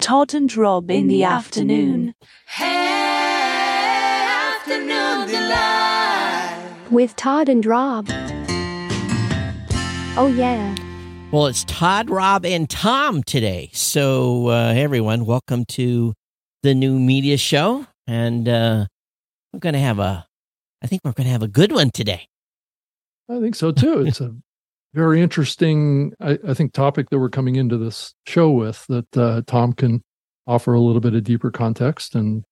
Todd and Rob in the afternoon. Hey, afternoon delight. with Todd and Rob. Oh, yeah. Well, it's Todd, Rob, and Tom today. So, uh, hey everyone, welcome to the new media show. And uh, we're going to have a, I think we're going to have a good one today. I think so too. It's a very interesting, I, I think, topic that we're coming into this show with that uh, Tom can offer a little bit of deeper context. And,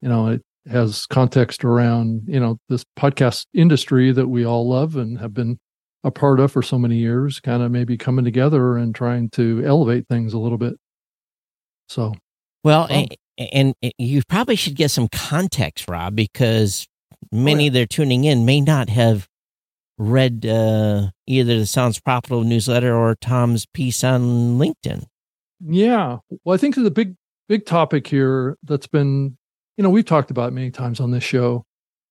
you know, it has context around, you know, this podcast industry that we all love and have been a part of for so many years, kind of maybe coming together and trying to elevate things a little bit. So, Well, Oh. and, and you probably should get some context, Rob, because many that are tuning in may not have read uh, either the Sounds Profitable newsletter or Tom's piece on LinkedIn. Yeah. Well, I think the big big topic here that's been, you know, we've talked about many times on this show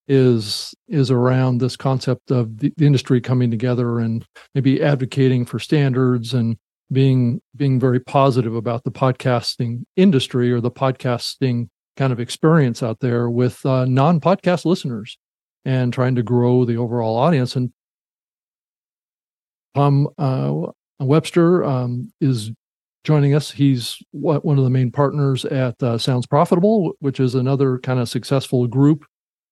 is is around this concept of the, the industry coming together and maybe advocating for standards and being being very positive about the podcasting industry or the podcasting kind of experience out there with uh, non-podcast listeners and trying to grow the overall audience and Tom uh, Webster um, is joining us. He's one of the main partners at uh, Sounds Profitable, which is another kind of successful group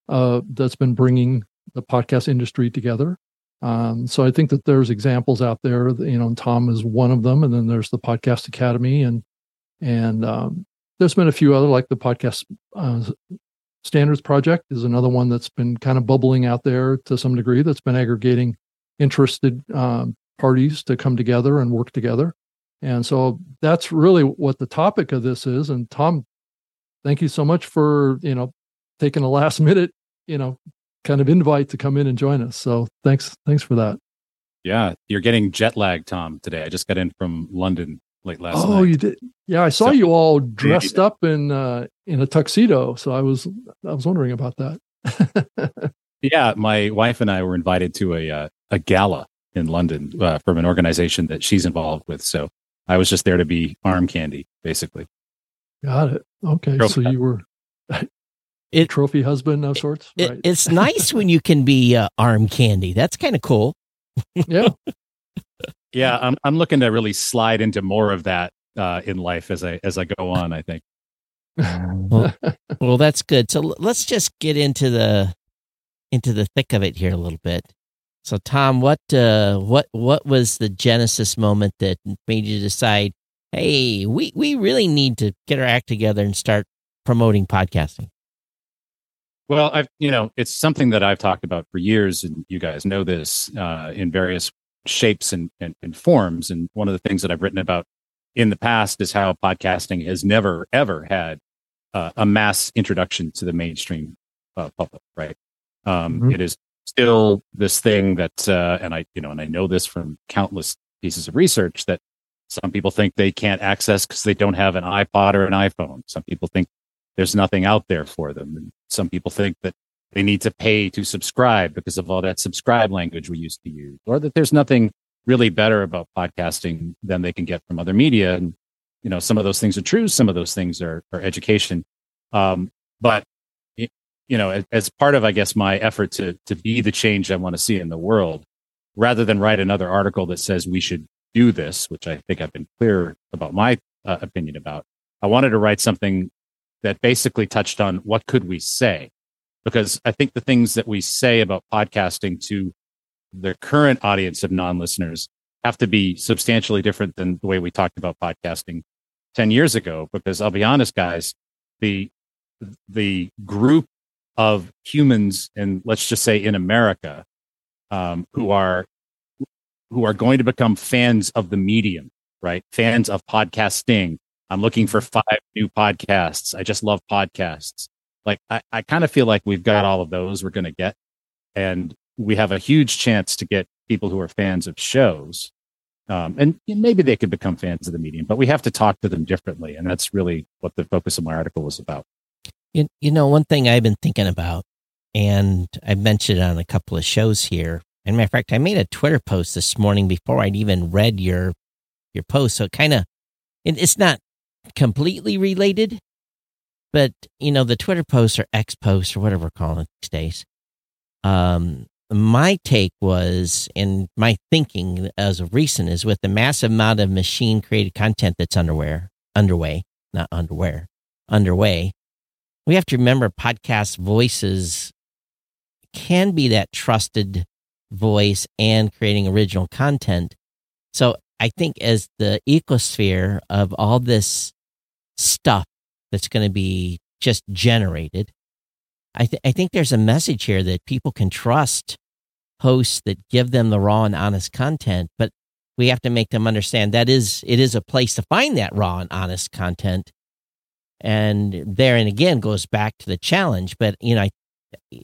uh, that's been bringing the podcast industry together. Um, so I think that there's examples out there. That, you know, Tom is one of them, and then there's the Podcast Academy, and and um, there's been a few other like the Podcast uh, Standards Project is another one that's been kind of bubbling out there to some degree. That's been aggregating interested um, parties to come together and work together. And so that's really what the topic of this is. And Tom, thank you so much for, you know, taking a last minute, you know, kind of invite to come in and join us. So thanks, thanks for that. Yeah, you're getting jet lag, Tom. Today, I just got in from London late last oh, night. you did. Yeah, I saw So- you all dressed up in uh in a tuxedo. So I was I was wondering about that. Yeah, my wife and I were invited to a uh, a gala in London uh, from an organization that she's involved with. So I was just there to be arm candy, basically. Got it. Okay. Trophy so husband. you were It- trophy husband of sorts. It, right. It's nice when you can be uh, arm candy. That's kind of cool. yeah. Yeah, I'm I'm looking to really slide into more of that uh, in life as I as I go on. I think. Well, well, that's good. So l- let's just get into the into the thick of it here a little bit. So, Tom, what uh, what what was the genesis moment that made you decide, hey, we we really need to get our act together and start promoting podcasting? Well, I've you know it's something that I've talked about for years, and you guys know this uh, in various shapes and, and and forms. And one of the things that I've written about in the past is how podcasting has never ever had uh, a mass introduction to the mainstream uh, public. Right? Um, Mhm. it is still this thing that, uh, and I you know, and I know this from countless pieces of research that some people think they can't access because they don't have an iPod or an iPhone. Some people think there's nothing out there for them. And some people think that they need to pay to subscribe because of all that subscribe language we used to use, or that there's nothing really better about podcasting than they can get from other media. And, you know, some of those things are true. Some of those things are, are education. Um, but, you know, as, part of, I guess, my effort to, to be the change I want to see in the world, rather than write another article that says we should do this, which I think I've been clear about my uh, opinion about, I wanted to write something that basically touched on what could we say. Because i think the things that we say about podcasting to the current audience of non-listeners have to be substantially different than the way we talked about podcasting 10 years ago. Because i'll be honest guys the the group of humans and let's just say in america um, who are who are going to become fans of the medium right fans of podcasting I'm looking for five new podcasts. I just love podcasts. Like I, I kind of feel like we've got all of those we're going to get. And we have a huge chance to get people who are fans of shows. Um, and maybe they could become fans of the medium, but we have to talk to them differently. And that's really what the focus of my article was about. You, you know, one thing I've been thinking about, and I've mentioned on a couple of shows here. And matter of fact, I made a Twitter post this morning before I'd even read your your post. So it kind of, it, it's not completely related, but you know, the Twitter posts or X posts or whatever we're calling it these days. Um, my take was, and my thinking as of recent is with the massive amount of machine created content that's underwear, underway, not underwear, underway. We have to remember podcast voices can be that trusted voice and creating original content. So I think as the ecosphere of all this stuff that's going to be just generated, I, th- I think there's a message here that people can trust hosts that give them the raw and honest content, but we have to make them understand that is it is a place to find that raw and honest content. And there and again goes back to the challenge. But you know, I,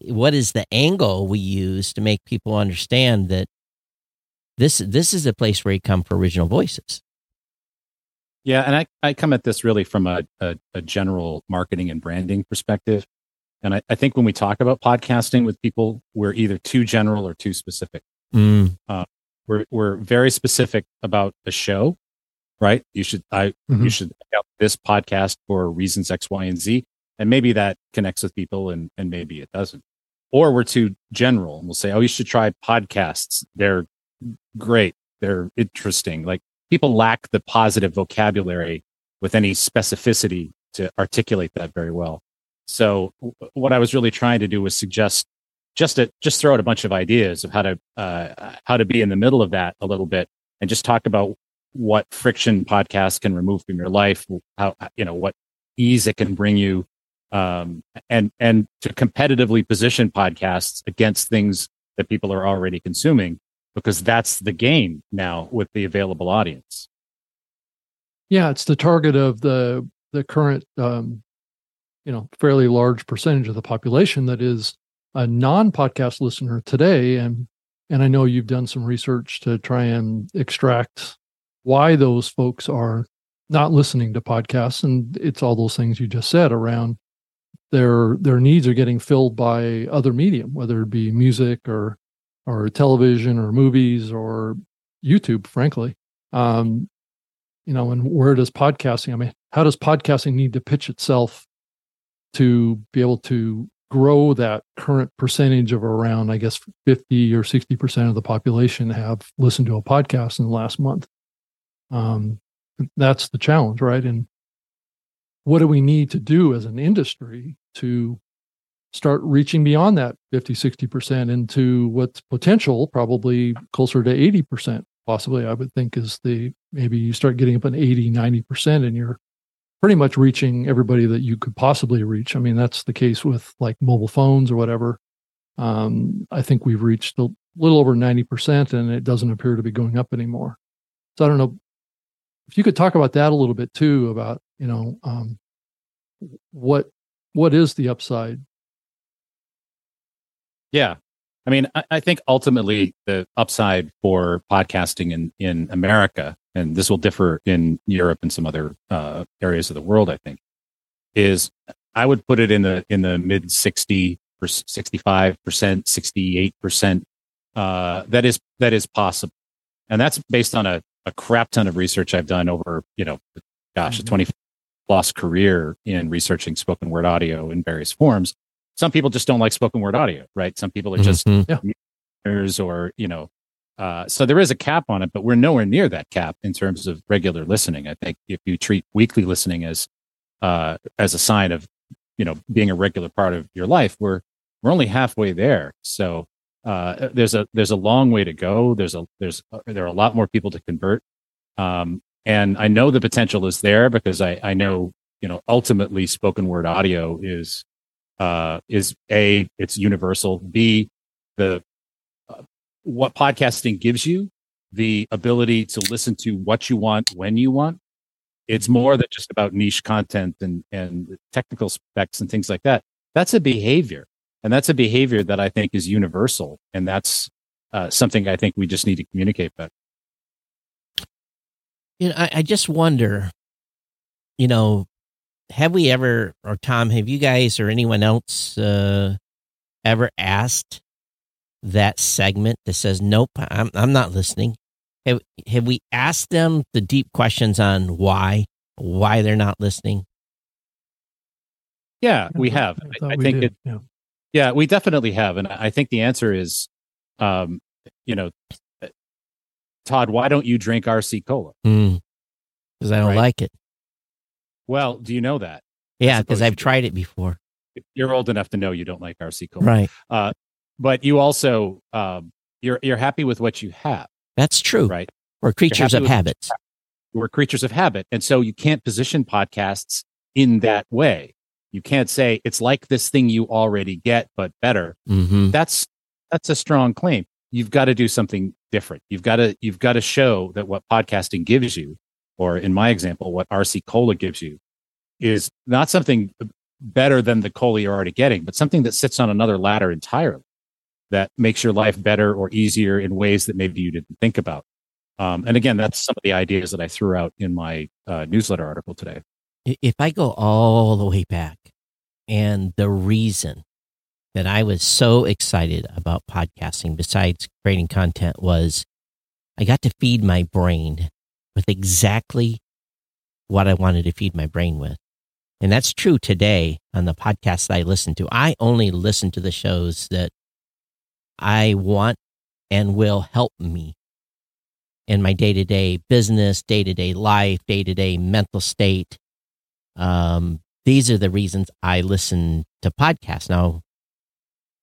what is the angle we use to make people understand that this this is a place where you come for original voices. Yeah, and I, I come at this really from a, a, a general marketing and branding perspective. And I, I, think when we talk about podcasting with people, we're either too general or too specific. Mm. Uh, we're we're very specific about a show, right? You should I mm-hmm. you should check out this podcast for reasons X, Y, and Z, and maybe that connects with people, and and maybe it doesn't. Or we're too general, and we'll say, oh, you should try podcasts. They're great. They're interesting. Like people lack the positive vocabulary with any specificity to articulate that very well. So what I was really trying to do was suggest just to just throw out a bunch of ideas of how to uh, how to be in the middle of that a little bit and just talk about what friction podcasts can remove from your life, how you know what ease it can bring you, um, and and to competitively position podcasts against things that people are already consuming because that's the game now with the available audience. Yeah, it's the target of the the current um, you know fairly large percentage of the population that is a non-podcast listener today and and I know you've done some research to try and extract why those folks are not listening to podcasts and it's all those things you just said around their their needs are getting filled by other medium whether it be music or or television or movies or YouTube frankly um you know and where does podcasting I mean how does podcasting need to pitch itself to be able to grow that current percentage of around, I guess, 50 or 60% of the population have listened to a podcast in the last month. Um, that's the challenge, right? And what do we need to do as an industry to start reaching beyond that 50, 60% into what's potential, probably closer to 80%, possibly, I would think is the maybe you start getting up an 80, 90% and you're pretty much reaching everybody that you could possibly reach. I mean, that's the case with like mobile phones or whatever. Um, I think we've reached a little over 90% and it doesn't appear to be going up anymore. So I don't know if you could talk about that a little bit too about, you know, um, what what is the upside? Yeah. I mean, I, I think ultimately the upside for podcasting in, in America and this will differ in Europe and some other uh, areas of the world, I think, is I would put it in the in the mid 60 65 percent 68 percent uh, that is that is possible and that's based on a, a crap ton of research i've done over you know gosh a mm-hmm. 20 plus career in researching spoken word audio in various forms some people just don't like spoken word audio right some people are just mm-hmm. or you know uh, so there is a cap on it, but we're nowhere near that cap in terms of regular listening. I think if you treat weekly listening as uh, as a sign of you know being a regular part of your life, we're we're only halfway there. So uh, there's a there's a long way to go. There's a there's uh, there are a lot more people to convert, um, and I know the potential is there because I I know you know ultimately spoken word audio is uh, is a it's universal. B the what podcasting gives you the ability to listen to what you want when you want. It's more than just about niche content and, and technical specs and things like that. That's a behavior. And that's a behavior that I think is universal. And that's uh, something I think we just need to communicate better. You know, I, I just wonder, you know, have we ever, or Tom, have you guys or anyone else uh, ever asked that segment that says, nope, I'm, I'm not listening? Have, have we asked them the deep questions on why? why they're not listening? Yeah, we have. I, I, I think did, it, yeah. Yeah, we definitely have, and I think the answer is, um, you know, Todd, why don't you drink RC cola? Because I don't Right. like it. Well, do you know that Yeah, because I've do. tried it before. you're old enough to know you don't like RC cola, Right. but you also um, you're you're happy with what you have, That's true. right? We're creatures of with what you habits. we're creatures of habit. And so you can't position podcasts in that way. You can't say it's like this thing you already get, but better. hmm That's that's a strong claim. You've got to do something different. You've got to you've got to show that what podcasting gives you, or in my example, what RC Cola gives you, is not something better than the cola you're already getting, but something that sits on another ladder entirely that makes your life better or easier in ways that maybe you didn't think about. Um, and again, that's some of the ideas that I threw out in my uh, newsletter article today. If I go all the way back, and the reason that I was so excited about podcasting, besides creating content, was I got to feed my brain with exactly what I wanted to feed my brain with. And that's true today on the podcasts I listen to. I only listen to the shows that I want and will help me in my day to day business, day to day life, day to day mental state. Um, these are the reasons I listen to podcasts. Now,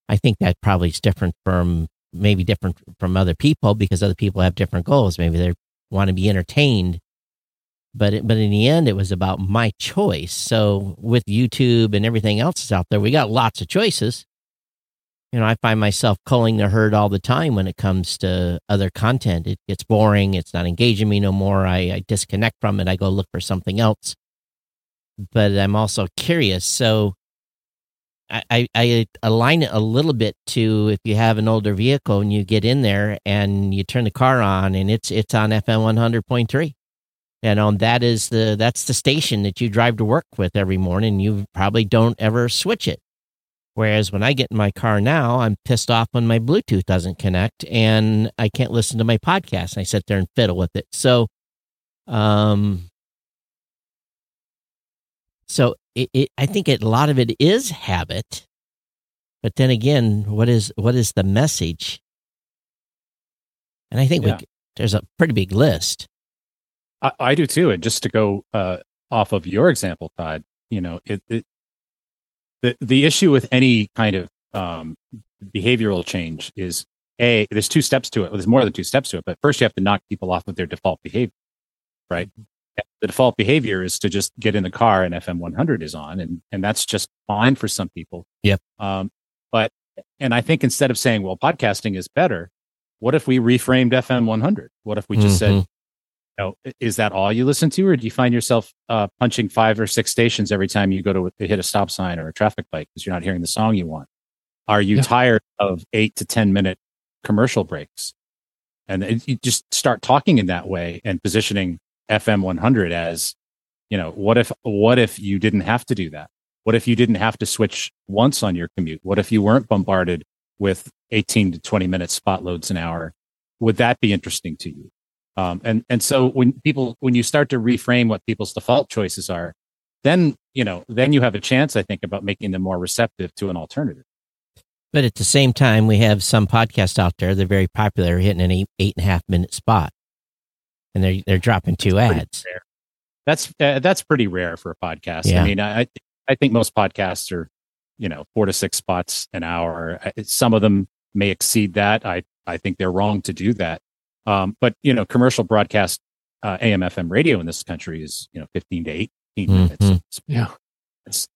I think that probably is different from maybe different from other people because other people have different goals. Maybe they want to be entertained, but it, but in the end, it was about my choice. So with YouTube and everything else that's out there, we got lots of choices. You know, I find myself culling the herd all the time when it comes to other content. It gets boring. It's not engaging me no more. I, I disconnect from it. I go look for something else. But I'm also curious. So I, I, I align it a little bit to if you have an older vehicle and you get in there and you turn the car on and it's it's on FM 100.3. And on that is the that's the station that you drive to work with every morning. You probably don't ever switch it. Whereas when I get in my car now, I'm pissed off when my Bluetooth doesn't connect and I can't listen to my podcast. And I sit there and fiddle with it. So, um, so it, it I think it, a lot of it is habit, but then again, what is what is the message? And I think Yeah. we, there's a pretty big list. I, I do too. And just to go uh, off of your example, Todd, you know, it, it the the issue with any kind of um, behavioral change is a there's two steps to it. There's more than two steps to it. But first, you have to knock people off of their default behavior, right? The default behavior is to just get in the car and FM 100 is on, and and that's just fine for some people. Yep. Um, but and I think instead of saying, well, podcasting is better, what if we reframed FM 100? What if we just said, Mhm. you know, is that all you listen to, or do you find yourself uh, punching five or six stations every time you go to hit a stop sign or a traffic light because you're not hearing the song you want? Are you Yeah. tired of eight to ten minute commercial breaks? And it, you just start talking in that way and positioning FM 100 as, you know, what if what if you didn't have to do that? What if you didn't have to switch once on your commute? What if you weren't bombarded with 18 to 20 minute spot loads an hour? Would that be interesting to you? Um, and and so when people when you start to reframe what people's default choices are, then you know then you have a chance, I think, about making them more receptive to an alternative. But at the same time, we have some podcasts out there. They're very popular, hitting an eight eight and a half minute spot, and they're they're dropping two pretty ads. That's uh, that's pretty rare for a podcast. Yeah. I mean, I I think most podcasts are, you know, four to six spots an hour. Some of them may exceed that. I I think they're wrong to do that. Um, but you know, commercial broadcast uh, AM/FM radio in this country is you know 15 to 18 minutes. Mhm. It's- Yeah. it's,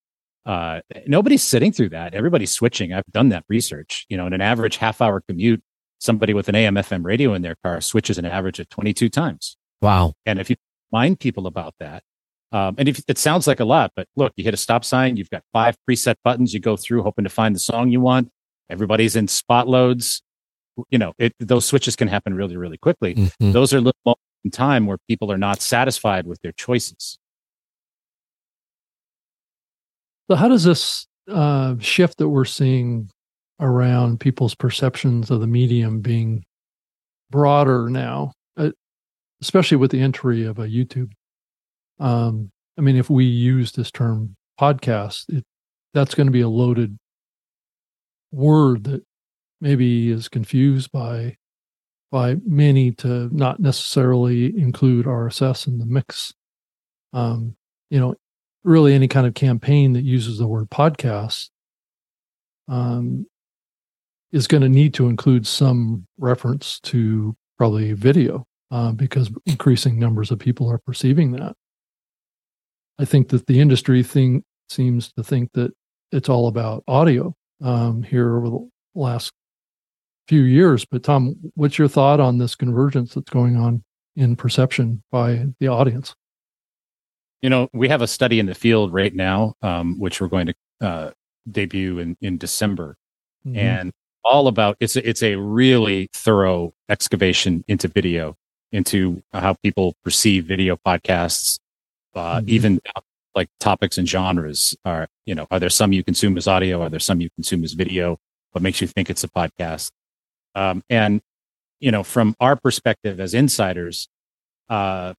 uh, nobody's sitting through that. Everybody's switching. I've done that research. You know, in an average half hour commute, somebody with an AM/FM radio in their car switches an average of 22 times. Wow. And if you mind people about that, um, and if it sounds like a lot, but look, you hit a stop sign, you've got five preset buttons you go through, hoping to find the song you want. Everybody's in spot loads. You know, it, those switches can happen really, really quickly. Mhm. Those are little moments in time where people are not satisfied with their choices. So, how does this uh, shift that we're seeing around people's perceptions of the medium being broader now, uh, especially with the entry of a YouTube Um, I mean, if we use this term podcast, it, that's going to be a loaded word that maybe is confused by by many to not necessarily include RSS in the mix. Um, you know, really any kind of campaign that uses the word podcast um, is going to need to include some reference to probably video uh, because increasing numbers of people are perceiving that. I think that the industry thing seems to think that it's all about audio um, here over the last few years. But Tom, what's your thought on this convergence that's going on in perception by the audience? You know, we have a study in the field right now, um, which we're going to uh, debut in in December, mm-hmm. and all about it's a, it's a really thorough excavation into video, into how people perceive video podcasts, uh, mm-hmm. even like topics and genres. Are you know, are there some you consume as audio? Are there some you consume as video? What makes you think it's a podcast? Um, and you know, from our perspective as insiders, uh,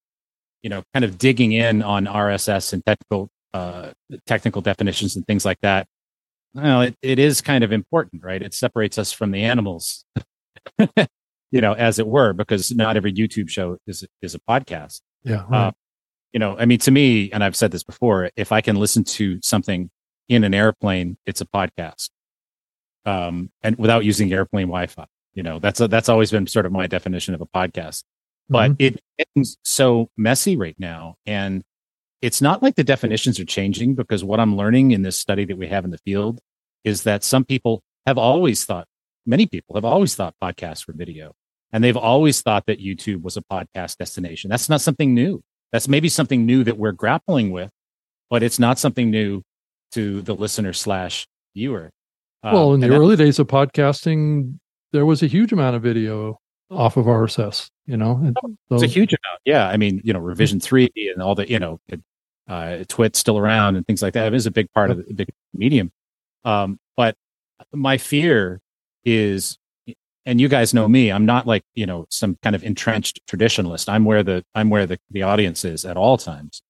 you know, kind of digging in on RSS and technical uh, technical definitions and things like that. Well, it, it is kind of important, right? It separates us from the animals, you know, as it were, because not every YouTube show is is a podcast. Yeah. Right. Uh, you know, I mean, to me, and I've said this before, if I can listen to something in an airplane, it's a podcast. Um, and without using airplane Wi-Fi. You know, that's a, that's always been sort of my definition of a podcast. But mm-hmm. it's so messy right now, and it's not like the definitions are changing because what I'm learning in this study that we have in the field is that some people have always thought, many people have always thought podcasts were video, and they've always thought that YouTube was a podcast destination. That's not something new. That's maybe something new that we're grappling with, but it's not something new to the listener slash viewer. Well, in um, the early days of podcasting, there was a huge amount of video off of RSS. You know, so, it's a huge amount. Yeah, I mean, you know, Revision three and all the you know, uh, TWiT's still around and things like that. It is a big part of the big medium. Um, but my fear is, and you guys know me, I'm not like you know some kind of entrenched traditionalist. I'm where the I'm where the the audience is at all times.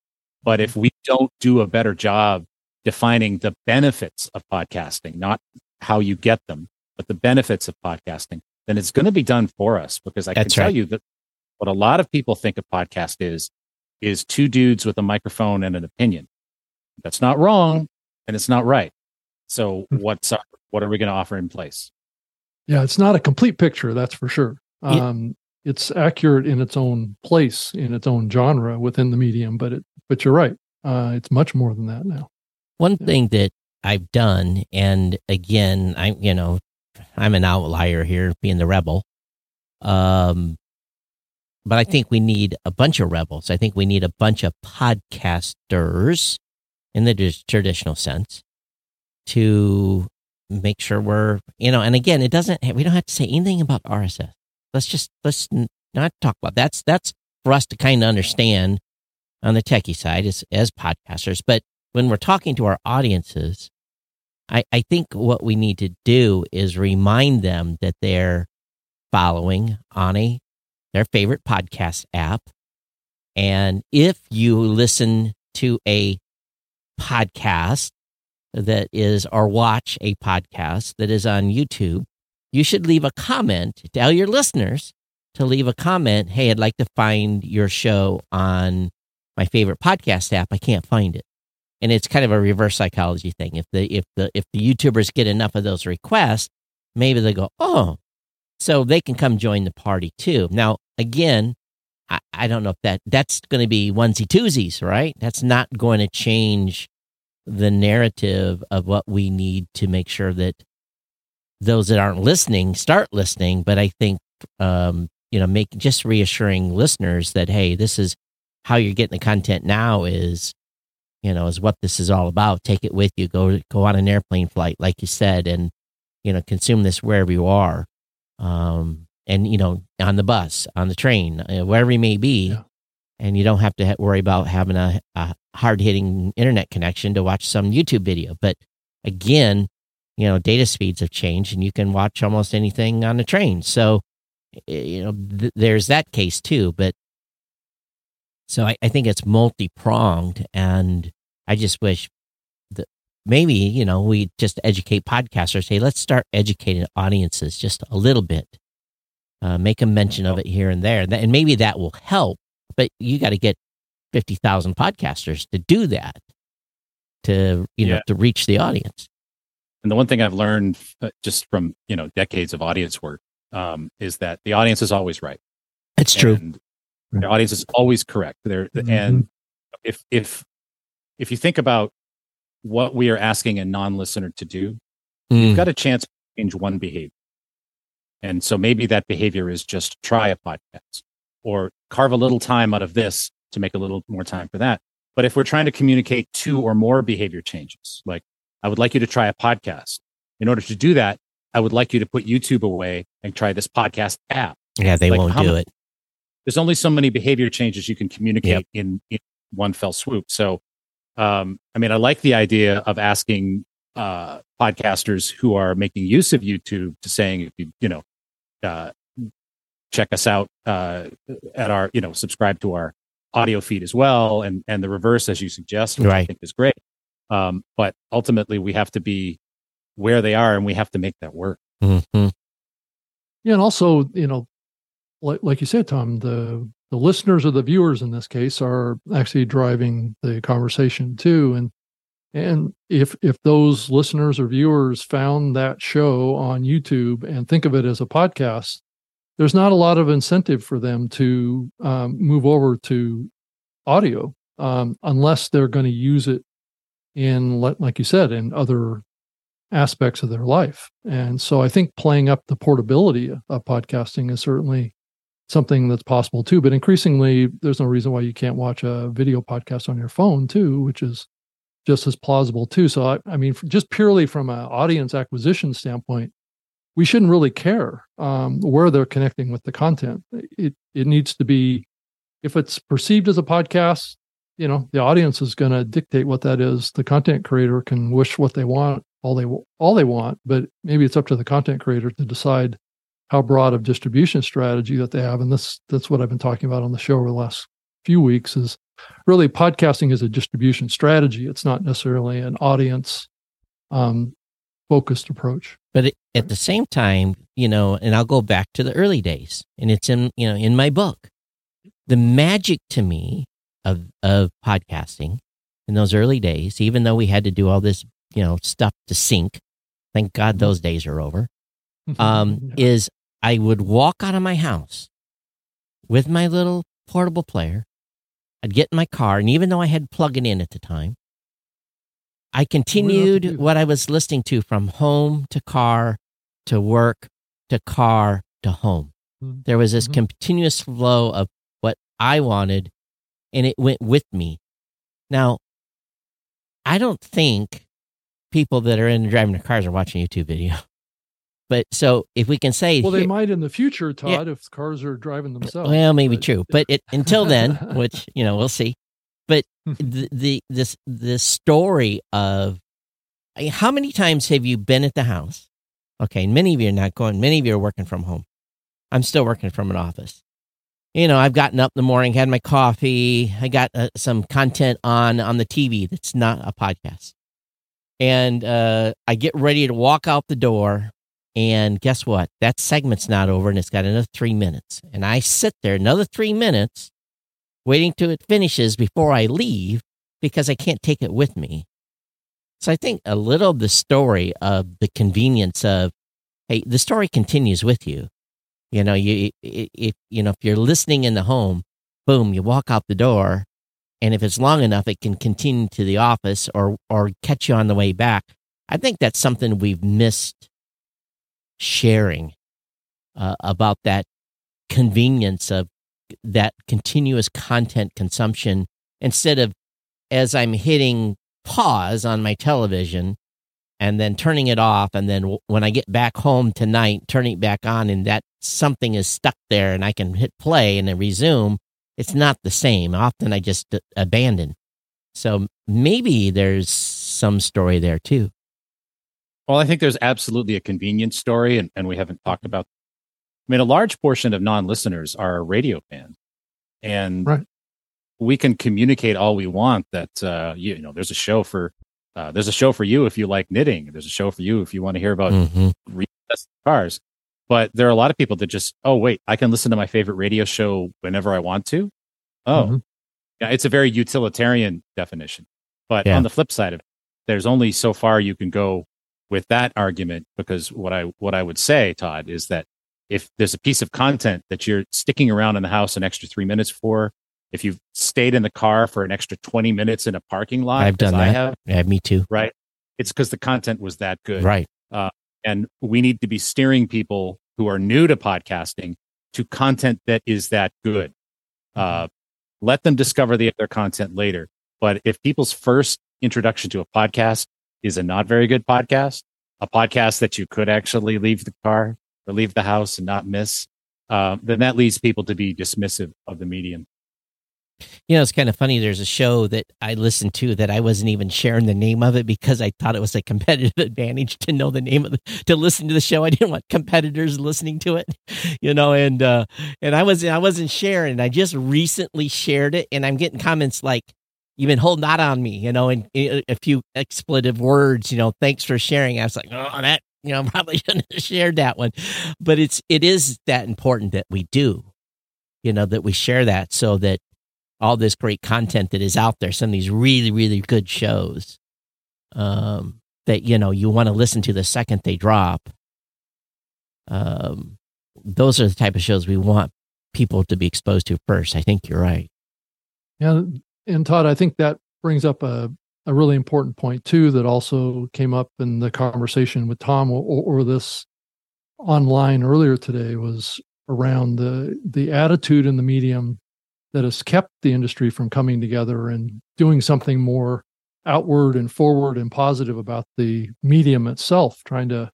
But if we don't do a better job defining the benefits of podcasting, not how you get them, but the benefits of podcasting, then it's going to be done for us because I That's can tell right. you that what a lot of people think a podcast is, is two dudes with a microphone and an opinion. That's not wrong and it's not right. So hmm. what's our, what are we going to offer in place? Yeah, it's not a complete picture, that's for sure. Um, yeah. It's accurate in its own place, in its own genre within the medium, but it, but you're right. Uh, it's much more than that now. One yeah. thing that I've done, and again, I'm you know, I'm an outlier here, being the rebel. Um, but I think we need a bunch of rebels. I think we need a bunch of podcasters in the traditional sense to make sure we're, you know, and again, it doesn't, we don't have to say anything about RSS. Let's just, let's not talk about that's, that's for us to kind of understand on the techie side as, as podcasters. But when we're talking to our audiences, I, I think what we need to do is remind them that they're following on a their favorite podcast app. And if you listen to a podcast that is or watch a podcast that is on YouTube, you should leave a comment. Tell your listeners to leave a comment. Hey, I'd like to find your show on my favorite podcast app. I can't find it and it's kind of a reverse psychology thing. If the if the if the YouTubers get enough of those requests, maybe they go, oh, so they can come join the party too. Now, again, I, I don't know if that that's going to be onesie twosies, right? That's not going to change the narrative of what we need to make sure that those that aren't listening start listening. But I think, um, you know, make just reassuring listeners that hey, this is how you're getting the content now is you know, is what this is all about. Take it with you. Go go on an airplane flight, like you said, and you know, consume this wherever you are, um, and you know, on the bus, on the train, uh, wherever you may be, yeah. and you don't have to worry about having a, a hard hitting internet connection to watch some YouTube video. But again, you know, data speeds have changed, and you can watch almost anything on the train. So, you know, th- there's that case too. But So I, I think it's multi pronged, and I just wish maybe you know we just educate podcasters. Hey, let's start educating audiences just a little bit. Uh, make a mention of it here and there, and maybe that will help. But you got to get fifty thousand podcasters to do that to you know Yeah. to reach the audience. And the one thing I've learned uh, just from you know decades of audience work um, is that the audience is always right. It's true. The audience is always correct. There Mhm. and if if if you think about what we are asking a non-listener to do, Mm. you've got a chance to change one behavior. And so maybe that behavior is just try a podcast or carve a little time out of this to make a little more time for that. But if we're trying to communicate two or more behavior changes, like I would like you to try a podcast. In order to do that, I would like you to put YouTube away and try this podcast app. yeah, they like, won't do it. There's only so many behavior changes you can communicate in, in one fell swoop. So, um, I mean, I like the idea of asking uh, podcasters who are making use of YouTube to saying, if you, you know, uh, check us out uh, at our, you know, subscribe to our audio feed as well, and and the reverse as you suggest, which I think is great. Um, but ultimately, we have to be where they are, and we have to make that work. hmm Yeah, and also, you know, like like you said, Tom, the the listeners or the viewers in this case are actually driving the conversation too. And and if if those listeners or viewers found that show on YouTube and think of it as a podcast, there's not a lot of incentive for them to um, move over to audio um, unless they're going to use it in, like like you said, in other aspects of their life. And so I think playing up the portability of podcasting is certainly something that's possible too. But increasingly, there's no reason why you can't watch a video podcast on your phone too, which is just as plausible too. So I, I mean, just purely from an audience acquisition standpoint, we shouldn't really care um, where they're connecting with the content. It it needs to be, if it's perceived as a podcast, you know, the audience is going to dictate what that is. The content creator can wish what they want, all they all they want, but maybe it's up to the content creator to decide how broad of distribution strategy that they have. And this that's what I've been talking about on the show over the last few weeks is really podcasting is a distribution strategy. It's not necessarily an audience um, focused approach. But at the same time, you know, and I'll go back to the early days, and it's in you know in my book. The magic to me of of podcasting in those early days, even though we had to do all this you know stuff to sync, thank God those days are over. Um, is I would walk out of my house with my little portable player. I'd get in my car, and even though I had to plug it in at the time, I continued what I was listening to from home to car to work to car to home. Mhm. There was this Mhm. continuous flow of what I wanted, and it went with me. Now, I don't think people that are in driving their cars are watching YouTube video. But so if we can say, well, they might in the future, Todd, if cars are driving themselves. well, maybe but- true, but it, until then, which you know, we'll see. But the, the this this story of I mean, how many times have you been at the house? Okay, many of you are not going. Many of you are working from home. I'm still working from an office. You know, I've gotten up in the morning, had my coffee. I got uh, some content on on the TV that's not a podcast, and uh, I get ready to walk out the door. And guess what? That segment's not over, and it's got another three minutes. And I sit there another three minutes, waiting till it finishes before I leave because I can't take it with me. So I think a little of the story of the convenience of, hey, the story continues with you. You know, you if you know if you're listening in the home, boom, you walk out the door, and if it's long enough, it can continue to the office or or catch you on the way back. I think that's something we've missed sharing uh, about that convenience of that continuous content consumption instead of as I'm hitting pause on my television and then turning it off and then when I get back home tonight turning it back on and that something is stuck there and I can hit play and then resume it's not the same. Often I just abandon. So maybe there's some story there too Well, I think there's absolutely a convenience story, and, and we haven't talked about. I mean, a large portion of non-listeners are radio fans, and Right. we can communicate all we want that uh, you, you know there's a show for uh, there's a show for you if you like knitting. There's a show for you if you want to hear about Mm-hmm. cars. But there are a lot of people that just, oh wait, I can listen to my favorite radio show whenever I want to. Oh, Mhm. yeah, it's a very utilitarian definition. But Yeah. on the flip side of it, there's only so far you can go with that argument because what I what I would say, Todd, is that if there's a piece of content that you're sticking around in the house an extra three minutes for, if you've stayed in the car for an extra 20 minutes in a parking lot, I've done I that. have, Yeah, me too. right? It's because the content was that good Right. and we need to be steering people who are new to podcasting to content that is that good. Uh, let them discover the other content later. But if people's first introduction to a podcast is a not very good podcast, a podcast that you could actually leave the car or leave the house and not miss, uh, then that leads people to be dismissive of the medium. You know, it's kind of funny. There's a show that I listened to that I wasn't even sharing the name of it because I thought it was a competitive advantage to know the name of the, to listen to the show. I didn't want competitors listening to it, you know, and, uh, and I was, I wasn't sharing. I just recently shared it and I'm getting comments like, you've been holding that on me, you know, and a a few expletive words, you know, thanks for sharing. I was like, oh, that, you know, probably shouldn't have shared that one, but it's, it is that important that we do, you know, that we share that so that, all this great content that is out there, some of these really, really good shows um, that, you know, you want to listen to the second they drop. Um, those are the type of shows we want people to be exposed to first. I think you're right. Yeah, and Todd, I think that brings up a a really important point too that also came up in the conversation with Tom or, or this online earlier today was around the the attitude in the medium that has kept the industry from coming together and doing something more outward and forward and positive about the medium itself trying to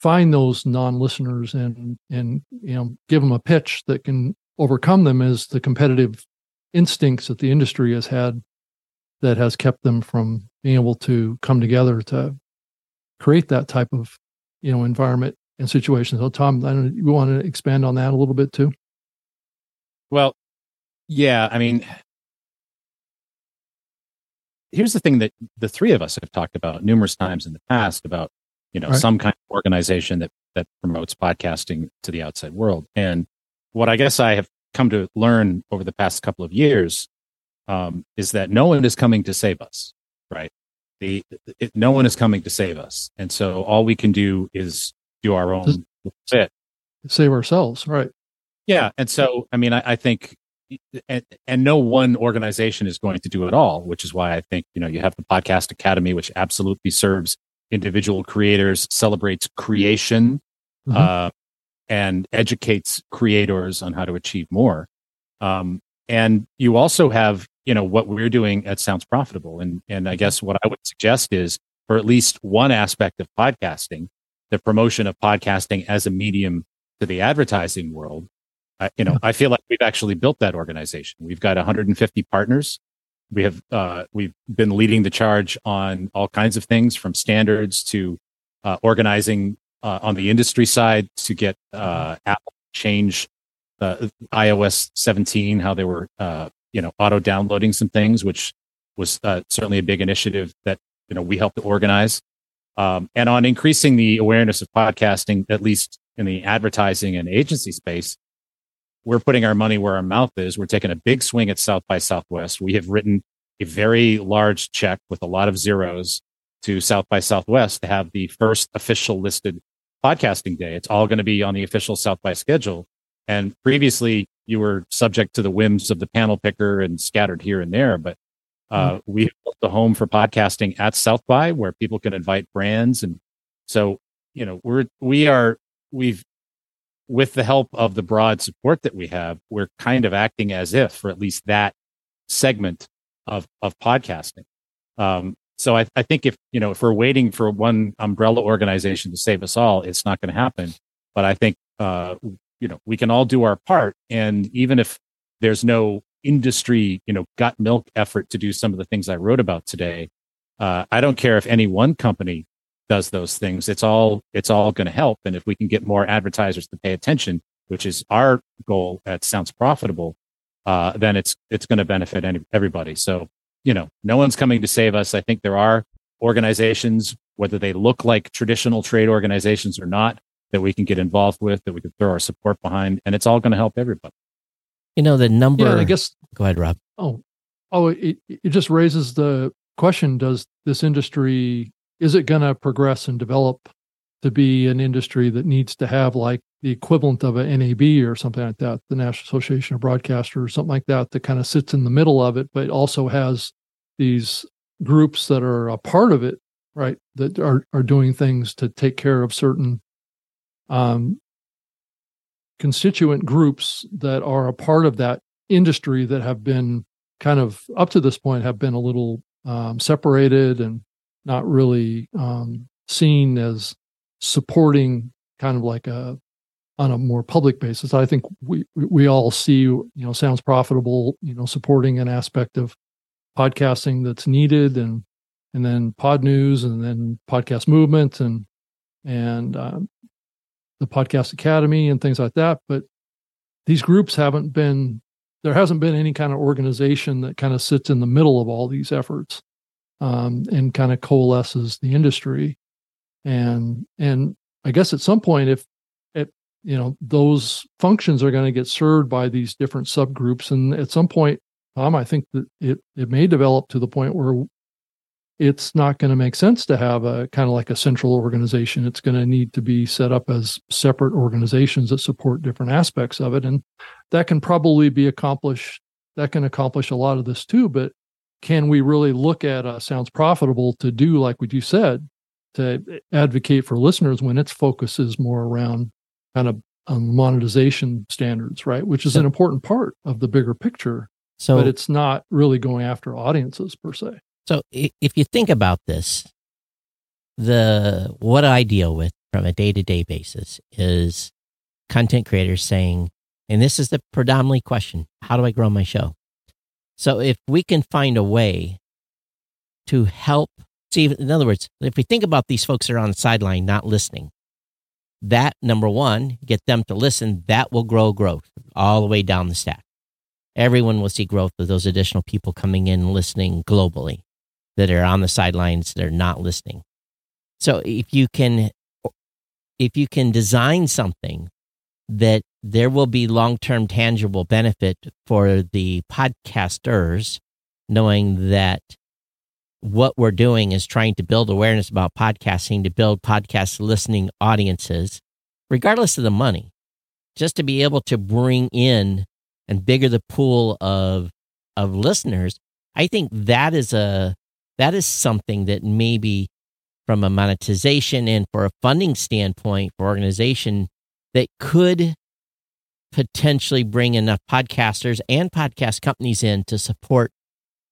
find those non-listeners and and you know give them a pitch that can overcome them as the competitive instincts that the industry has had that has kept them from being able to come together to create that type of you know environment and situation. So Tom, I don't you want to expand on that a little bit too? Well, yeah, I mean, here's the thing that the three of us have talked about numerous times in the past about, you know, Right. some kind of organization that that promotes podcasting to the outside world. And what I guess I have come to learn over the past couple of years um, is that no one is coming to save us, right? The it, no one is coming to save us, and so all we can do is do our own bit. Save ourselves, right? Yeah, and so I mean, I, I think, and, and no one organization is going to do it all, which is why I think you know you have the Podcast Academy, which absolutely serves individual creators, celebrates creation, Mhm. uh, and educates creators on how to achieve more. Um, and you also have you know what we're doing at Sounds Profitable, and and I guess what I would suggest is for at least one aspect of podcasting, the promotion of podcasting as a medium to the advertising world. I, you know, I feel like we've actually built that organization. We've got 150 partners. We have uh, we've been leading the charge on all kinds of things, from standards to uh, organizing uh, on the industry side to get uh, Apple to change uh, iOS 17, how they were uh, you know auto downloading some things, which was uh, certainly a big initiative that you know we helped to organize, um, and on increasing the awareness of podcasting, at least in the advertising and agency space, we're putting our money where our mouth is. We're taking a big swing at South by Southwest. We have written a very large check with a lot of zeros to South by Southwest to have the first official listed podcasting day. It's all going to be on the official South by schedule. And previously, you were subject to the whims of the panel picker and scattered here and there. But uh, we built the home for podcasting at South by, where people can invite brands, and so you know we're we are we've with the help of the broad support that we have, we're kind of acting as if for at least that segment of of podcasting. Um, so I, I think if you know if we're waiting for one umbrella organization to save us all, it's not going to happen. But I think uh, you know we can all do our part, and even if there's no industry you know got milk effort to do some of the things I wrote about today, uh, I don't care if any one company does those things. It's all it's all going to help, and if we can get more advertisers to pay attention, which is our goal at Sounds Profitable, uh, then it's it's going to benefit any, everybody. So you know, no one's coming to save us. I think there are organizations, whether they look like traditional trade organizations or not, that we can get involved with, that we can throw our support behind, and it's all going to help everybody. You know, the number. Yeah, I guess. Go ahead, Rob. Oh, oh, it, it just raises the question: Does this industry is it going to progress and develop to be an industry that needs to have like the equivalent of a NAB or something like that, the National Association of Broadcasters, or something like that, that kind of sits in the middle of it, but also has these groups that are a part of it, right? That are are doing things to take care of certain um, constituent groups that are a part of that industry that have been kind of up to this point have been a little um, separated and not really um, seen as supporting kind of like a on a more public basis. I think we we all see you know sounds profitable, you know, supporting an aspect of podcasting that's needed, and and then Pod News, and then Podcast Movement, and and um, the Podcast Academy, and things like that. But these groups haven't been there hasn't been any kind of organization that kind of sits in the middle of all these efforts um, and kind of coalesces the industry and and i guess at some point if you know those functions are going to get served by these different subgroups. And at some point um, i think that it it may develop to the point where it's not going to make sense to have a kind of like a central organization. It's going to need to be set up as separate organizations that support different aspects of it. And that can probably be accomplished that can accomplish a lot of this too. But can we really look at uh, sounds profitable to do like what you said to advocate for listeners when its focus is more around kind of um, monetization standards, right? Which is an important part of the bigger picture. So, but it's not really going after audiences per se. So, if you think about this, the what I deal with from a day to day basis is content creators saying, and this is the predominantly question: How do I grow my show? So, if we can find a way to help See, in other words, if we think about these folks that are on the sideline not listening, that number one, get them to listen, that will grow growth all the way down the stack. Everyone will see growth of those additional people coming in listening globally that are on the sidelines that are not listening. So if you can if you can design something that there will be long-term tangible benefit for the podcasters knowing that what we're doing is trying to build awareness about podcasting to build podcast listening audiences, regardless of the money, just to be able to bring in and bigger the pool of of listeners. I think that is a that is something that maybe from a monetization and for a funding standpoint for organization that could potentially bring enough podcasters and podcast companies in to support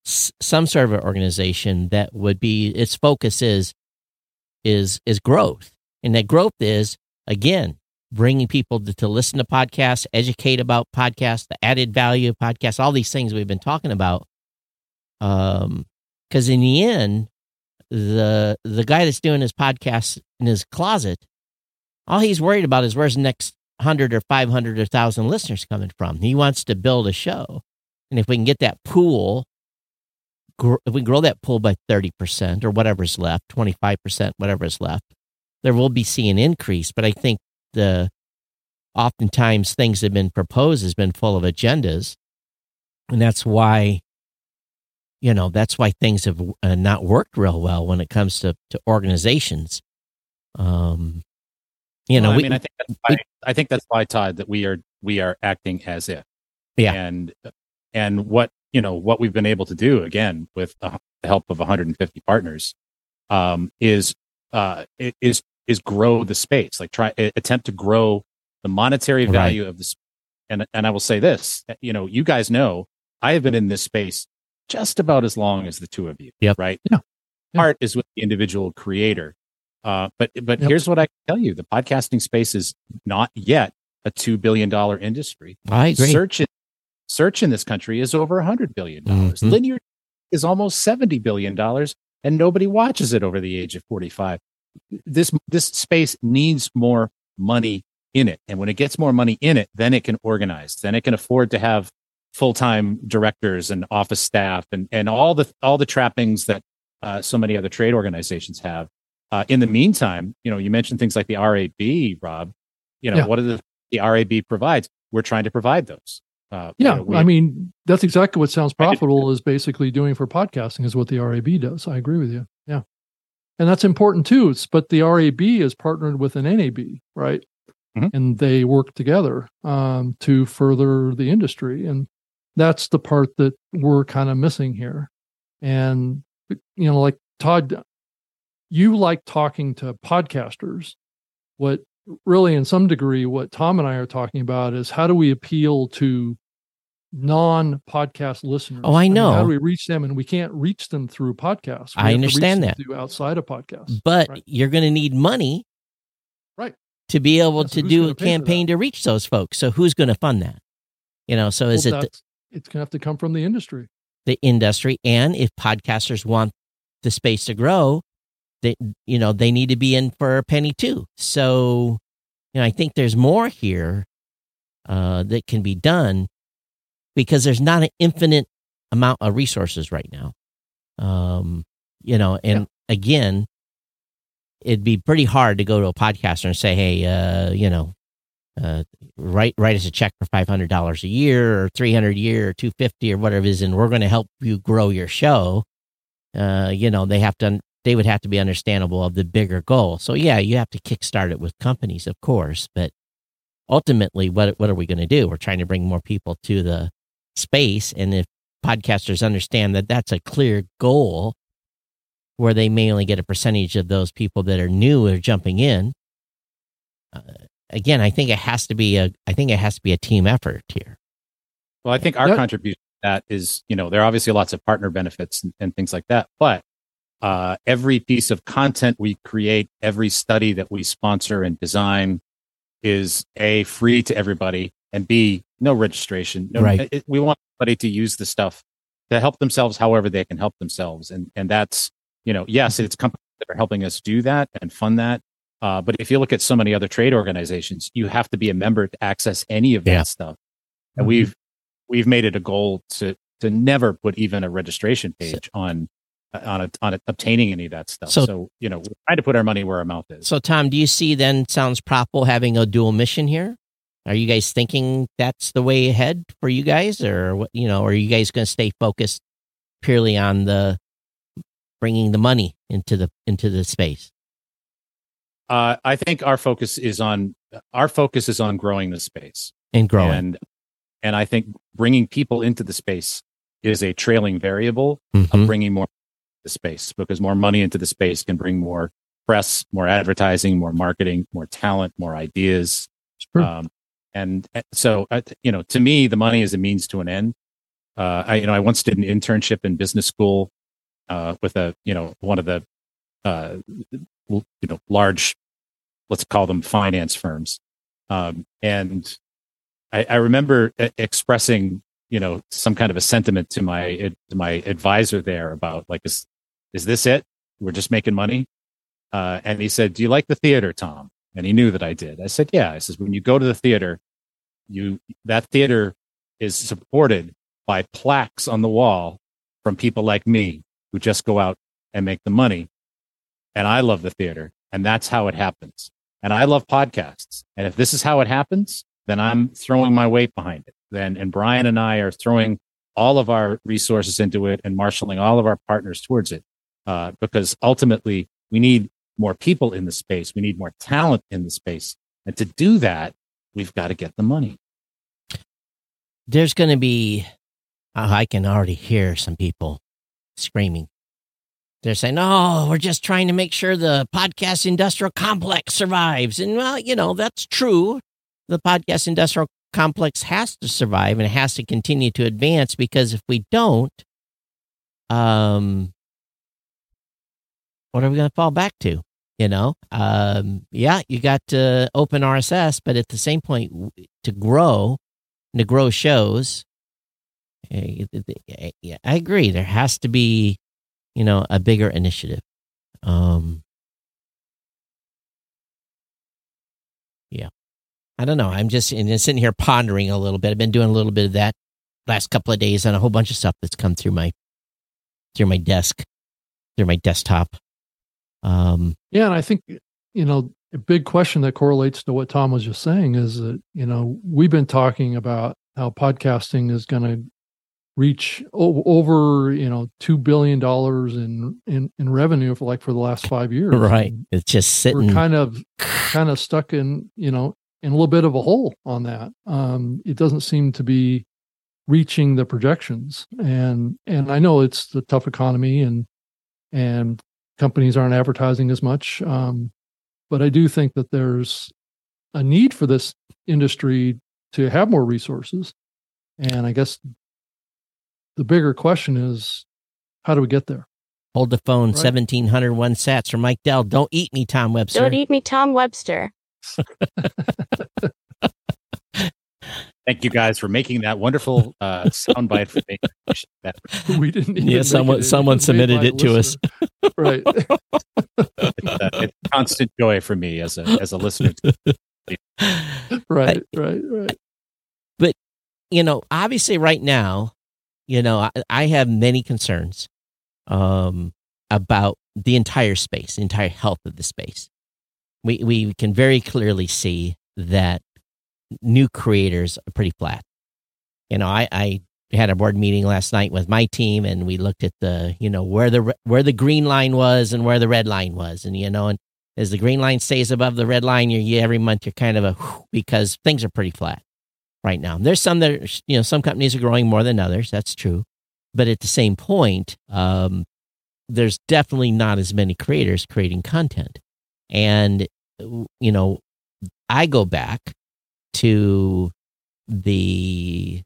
some sort of an organization that would be its focus is is is growth, and that growth is again bringing people to, to listen to podcasts, educate about podcasts, the added value of podcasts, all these things we've been talking about. Um, because in the end, the the guy that's doing his podcast in his closet, all he's worried about is where's the next hundred or five hundred or thousand listeners coming from. He wants to build a show, and if we can get that pool if we grow that pool by 30% or whatever's left, 25%, whatever is left, there will be see an increase. But I think the oftentimes things that have been proposed has been full of agendas. And that's why, you know, that's why things have uh, not worked real well when it comes to, to organizations. Um, you know, well, I we, mean, I think that's why, we, I think that's why Todd that we are we are acting as if, yeah, and and what you know what we've been able to do again with the help of 150 partners um, is uh, is is grow the space like try attempt to grow the monetary value right. of this and and I will say this you know you guys know I have been in this space just about as long as the two of you yep. right yeah. yeah. art is with the individual creator uh, but but yep. here's what I can tell you: the podcasting space is not yet a two billion dollar industry. I agree. Search Search in this country is over $100 billion. Mm-hmm. Linear is almost $70 billion, and nobody watches it over the age of 45. This, this space needs more money in it. And when it gets more money in it, then it can organize, then it can afford to have full time directors and office staff and and all the all the trappings that uh, so many other trade organizations have. Uh, in the meantime, you know, you mentioned things like the RAB, Rob. You know, Yeah. what are the, the RAB provides? We're trying to provide those. Uh, you Yeah, know, we- I mean that's exactly what sounds profitable is basically doing for podcasting is what the RAB does. I agree with you. Yeah, and that's important too. It's, but the RAB is partnered with an NAB, right? Mhm. And they work together um, to further the industry, and that's the part that we're kind of missing here. And you know, like Todd, you like talking to podcasters. What really in some degree what tom and i are talking about is how do we appeal to non-podcast listeners? Oh, I mean, how do we reach them? And we can't reach them through podcasts. We I have to reach understand them that. through outside of podcasts but Right. you're going to need money Right. to be able Yeah, so to do a campaign to reach those folks. So who's going to fund that? You know so is Well, it the, it's going to have to come from the industry. The industry. And if podcasters want the space to grow they you know they need to be in for a penny too. So you know i think there's more here uh, that can be done because there's not an infinite amount of resources right now. Um, you know and again it'd be pretty hard to go to a podcaster and say hey uh, you know uh, write write us a check for five hundred dollars a year or three hundred a year or two fifty or whatever it is, and we're going to help you grow your show. Uh, you know, they have to they would have to be understandable of the bigger goal. So yeah, you have to kickstart it with companies, of course, but ultimately, what what are we going to do? We're trying to bring more people to the space, and if podcasters understand that that's a clear goal, where they may only get a percentage of those people that are new or jumping in. Uh, again, I think it has to be a I think it has to be a team effort here. Well, I think our That- contribution to that is, you know, there are obviously lots of partner benefits and, and things like that, but uh, every piece of content we create, every study that we sponsor and design is a free to everybody and b no registration. No, Right. it- we want everybody to use the stuff to help themselves however they can help themselves, and and that's you know, yes, it's companies that are helping us do that and fund that. Uh, but if you look at so many other trade organizations, you have to be a member to access any of that Yeah. stuff. And Mhm. we've we've made it a goal to to never put even a registration page on on a, on a, obtaining any of that stuff. So- So, you know, we're trying to put our money where our mouth is. So, Tom, do you see then Sounds Propo having a dual mission here? Are you guys thinking that's the way ahead for you guys, or what? You know, are you guys going to stay focused purely on the bringing the money into the into the space? uh, I think our focus is on our focus is on growing the space. and growing. And and I think bringing people into the space is a trailing variable Mhm. of bringing more the space because more money into the space can bring more press, more advertising, more marketing, more talent, more ideas. Sure. Um, and so, you know, to me, the money is a means to an end. Uh, I, you know, I once did an internship in business school uh, with a, you know, one of the, uh, you know, large, let's call them finance firms. Um, and I, I remember expressing, you know, some kind of a sentiment to my to my advisor there about like, is is this it? We're just making money. Uh, and he said, "Do you like the theater, Tom?" And he knew that I did. I said, "Yeah." I says, "When you go to the theater, you that theater is supported by plaques on the wall from people like me who just go out and make the money. And I love the theater, and that's how it happens. And I love podcasts. And if this is how it happens, then I'm throwing my weight behind it. Then and Brian and I are throwing all of our resources into it and marshaling all of our partners towards it. Uh, because ultimately we need more people in the space. We need more talent in the space. And to do that, we've got to get the money. There's going to be. oh, I can already hear some people screaming. They're saying, "Oh, we're just trying to make sure the podcast industrial complex survives." And well, you know that's true. The podcast industrial complex has to survive and it has to continue to advance because if we don't, um, what are we going to fall back to? You know, um, yeah, you got to open RSS, but at the same point, to grow, to grow shows, eh, I agree. There has to be, you know, a bigger initiative. Um, I don't know. I'm just, just sitting here pondering a little bit. I've been doing a little bit of that last couple of days on a whole bunch of stuff that's come through my through my desk, through my desktop. Um, Yeah, and I think you know a big question that correlates to what Tom was just saying is that you know we've been talking about how podcasting is going to reach o- over you know two billion dollars in, in in revenue for like for the last five years. right. And It's just sitting. We're kind of kind of stuck in you know in a little bit of a hole on that. Um, it doesn't seem to be reaching the projections, and and I know it's the tough economy and and companies aren't advertising as much. Um, but I do think that there's a need for this industry to have more resources. And I guess the bigger question is, how do we get there? Hold the phone, Right. 1701 sats from Mike Dell. Don't eat me, Tom Webster. Don't eat me, Tom Webster. Thank you guys for making that wonderful uh, soundbite for me. That- We didn't. Even Yeah, someone- it. It someone was made submitted it to us. right. it's, uh, it's constant joy for me as a as a listener. right. Right. Right. But you know, obviously right now, you know, I, I have many concerns um, about the entire space, the entire health of the space. We we can very clearly see that new creators are pretty flat. You know, I, I had a board meeting last night with my team, and we looked at the you know where the where the green line was and where the red line was, and you know, and as the green line stays above the red line, you're, you every month you're kind of a because things are pretty flat right now. There's some that are, you know some companies are growing more than others. That's true, but at the same point, um, there's definitely not as many creators creating content, and you know, I go back to the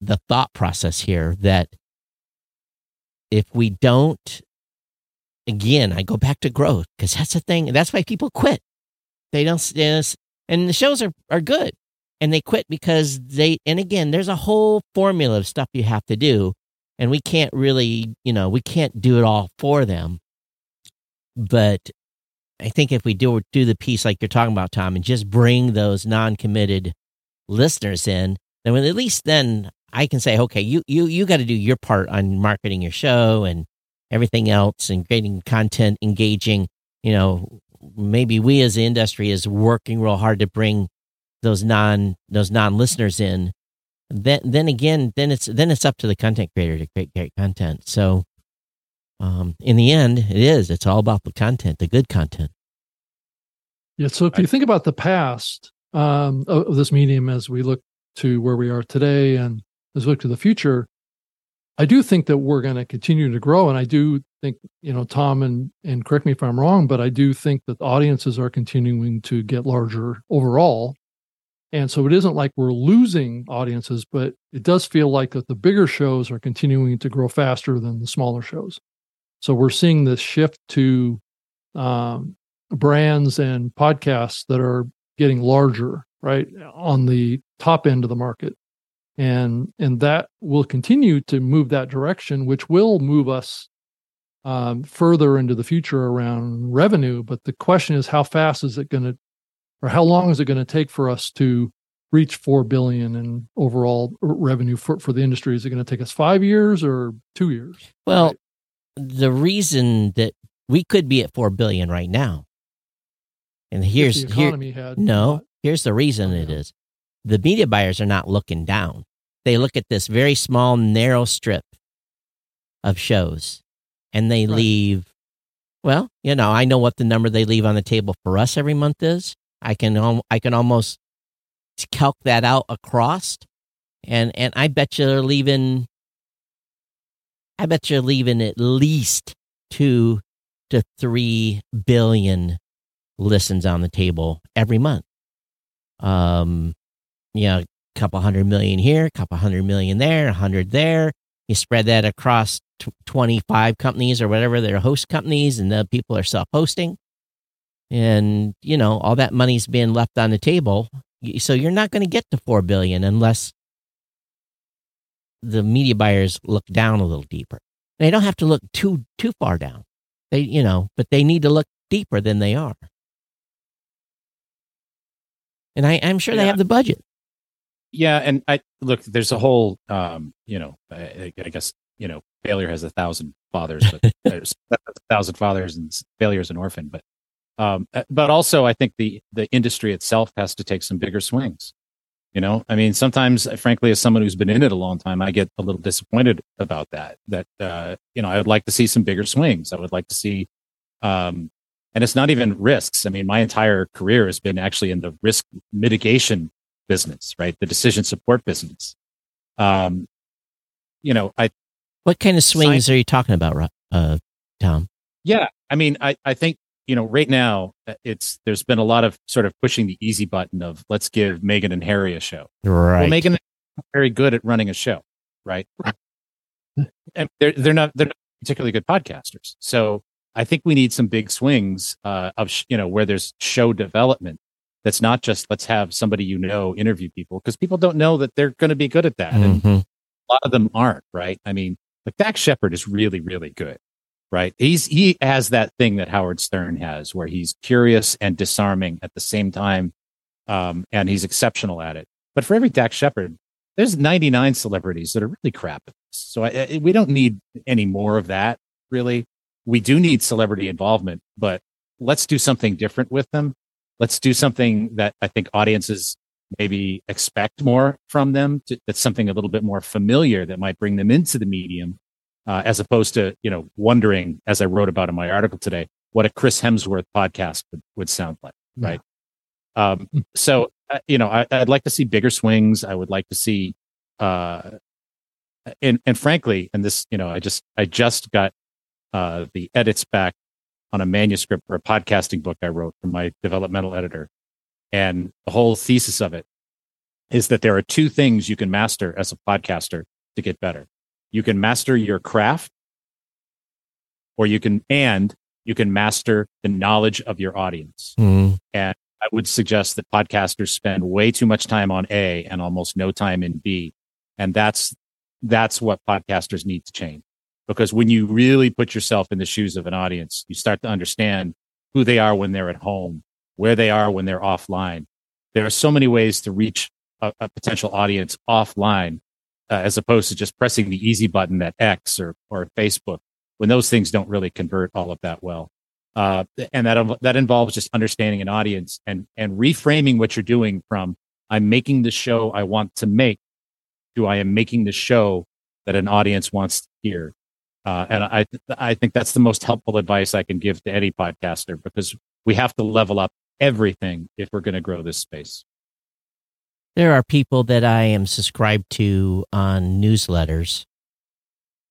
the thought process here that if we don't again i go back to growth because that's the thing that's why people quit. They don't and the shows are, are good and they quit because they and again there's a whole formula of stuff you have to do and we can't really you know we can't do it all for them. But i think if we do do the piece like you're talking about tom and just bring those non-committed listeners in then at least then i can say okay you you you got to do your part on marketing your show and everything else and creating content engaging you know maybe we as the industry is working real hard to bring those non those non listeners in. Then then again then it's then it's up to the content creator to create great content. So um in the end it is it's all about the content the good content Yeah. So if you think about the past um, of, this medium as we look to where we are today and as we look to the future, I do think that we're going to continue to grow. And I do think, you know, Tom and, and correct me if I'm wrong, but I do think that audiences are continuing to get larger overall. And so it isn't like we're losing audiences, but it does feel like that the bigger shows are continuing to grow faster than the smaller shows. So we're seeing this shift to um, brands and podcasts that are getting larger, right, on the top end of the market. And and that will continue to move that direction, which will move us um, further into the future around revenue. But the question is, how fast is it going to, or how long is it going to take for us to reach four billion in overall revenue for for the industry? Is it going to take us five years or two years? well Right. The reason that we could be at 4 billion right now and here's if the here had No, not- here's the reason it is. The media buyers are not looking down. They look at this very small, narrow strip of shows and they Right. leave. Well, you know, I know what the number they leave on the table for us every month is. I can, I can almost calc that out across, and and I bet you they're leaving. I bet you're leaving at least two to three billion listens on the table every month. Um, you know, a couple hundred million here, a couple hundred million there, a hundred there. You spread that across tw 25 companies or whatever their host companies, and the people are self hosting. And, you know, all that money's being left on the table. So you're not going to get to 4 billion unless the media buyers look down a little deeper. They don't have to look too too far down. They, you know, but they need to look deeper than they are. And I, I'm sure they have the budget. Yeah, and I look. There's a whole, um, you know, I, I guess you know, failure has a thousand fathers, but there's a thousand fathers, and failure is an orphan. But, um, uh, but also, I think the the industry itself has to take some bigger swings. You know, I mean, sometimes, frankly, as someone who's been in it a long time, I get a little disappointed about that. That uh, you know, I would like to see some bigger swings. I would like to see, um, and it's not even risks. I mean, my entire career has been actually in the risk mitigation business, right? The decision support business. Um, you know, I. What kind of swings are you talking about, uh, Tom? Yeah, I mean, I I think you know, right now uh, it's there's been a lot of sort of pushing the easy button of let's give Meghan and Harry a show. Right. Well, Meghan very good at running a show, right? and they're they're not they're not particularly good podcasters. So I think we need some big swings uh, of sh- you know where there's show development. That's not just let's have somebody you know interview people because people don't know that they're going to be good at that, mm-hmm. and a lot of them aren't. Right? I mean, like Dax Shepard is really really good right? He's he has that thing that Howard Stern has, where he's curious and disarming at the same time, um, and he's exceptional at it. But for every Dax Shepard, there's 99 celebrities that are really crap. So I, I, we don't need any more of that. Really, we do need celebrity involvement, but let's do something different with them. Let's do something that I think audiences maybe expect more from them. To, that's something a little bit more familiar that might bring them into the medium uh, as opposed to you know wondering, as I wrote about in my article today, what a Chris Hemsworth podcast would, would sound like, right? Yeah. Um, so uh, you know, I, would like to see bigger swings. I would like to see, uh, and and frankly, and this, you know, I just I just got uh, the edits back on a manuscript for a podcasting book I wrote for my developmental editor, and the whole thesis of it is that there are two things you can master as a podcaster to get better you can master your craft or you can and you can master the knowledge of your audience. Mm-hmm. and i would suggest that podcasters spend way too much time on a and almost no time in b. And that's that's what podcasters need to change. Because when you really put yourself in the shoes of an audience you start to understand who they are when they're at home where they are when they're offline. There are so many ways to reach a, a potential audience offline uh, as opposed to just pressing the easy button at X or, or Facebook when those things don't really convert all of that well. Uh, and that, that involves just understanding an audience and, and reframing what you're doing from I'm making the show I want to make to I am making the show that an audience wants to hear. Uh, and I, I think that's the most helpful advice I can give to any podcaster because we have to level up everything if we're going to grow this space there are people that I am subscribed to on newsletters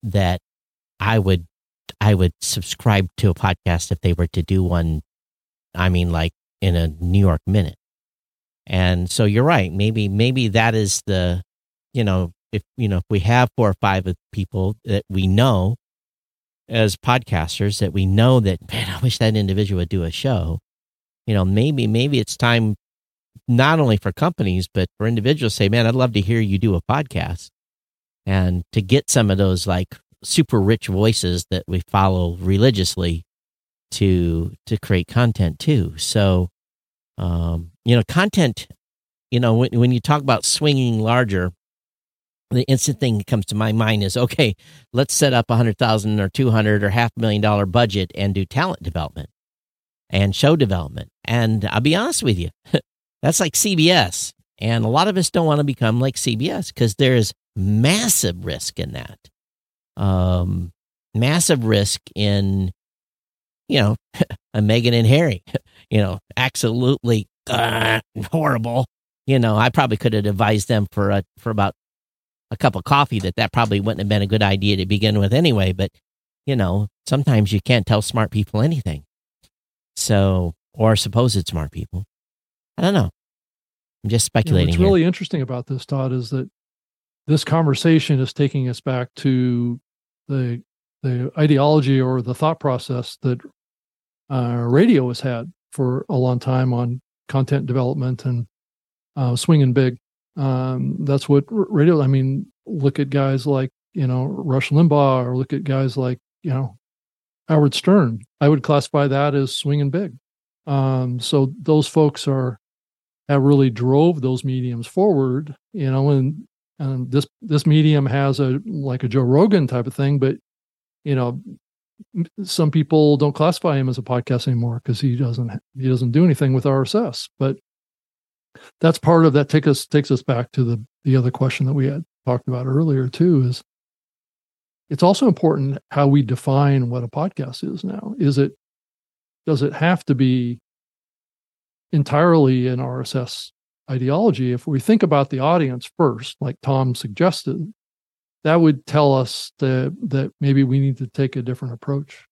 that I would I would subscribe to a podcast if they were to do one I mean like in a New York minute. And so you're right, maybe maybe that is the you know, if you know, if we have four or five people that we know as podcasters that we know that man, I wish that individual would do a show. You know, maybe maybe it's time not only for companies, but for individuals say, man, I'd love to hear you do a podcast. And to get some of those like super rich voices that we follow religiously to to create content too. So, um, you know, content. You know, when when you talk about swinging larger, the instant thing that comes to my mind is okay. Let's set up a hundred thousand or two hundred or half million dollar budget and do talent development and show development. And I'll be honest with you, That's like CBS. And a lot of us don't want to become like CBS because there is massive risk in that. Um, massive risk in, you know, a Meghan and Harry, you know, absolutely uh, horrible. You know, I probably could have advised them for a, for about a cup of coffee that that probably wouldn't have been a good idea to begin with anyway. But, you know, sometimes you can't tell smart people anything. So, or supposed smart people. I don't know. I'm just speculating. what's here. really interesting about this, Todd, is that this conversation is taking us back to the the ideology or the thought process that uh, radio has had for a long time on content development and uh, swinging big. Um, that's what radio. I mean, look at guys like you know Rush Limbaugh, or look at guys like you know Howard Stern. I would classify that as swinging big. Um, so those folks are that really drove those mediums forward you know, and, and this this medium has a like a Joe Rogan type of thing, but you know, some people don't classify him as a podcast anymore because he doesn't he doesn't do anything with RSS. But that's part of that. Take us takes us back to the the other question that we had talked about earlier too. Is it's also important how we define what a podcast is now. Is it does it have to be entirely in RSS ideology? If we think about the audience first, like Tom suggested, that would tell us that that maybe we need to take a different approach.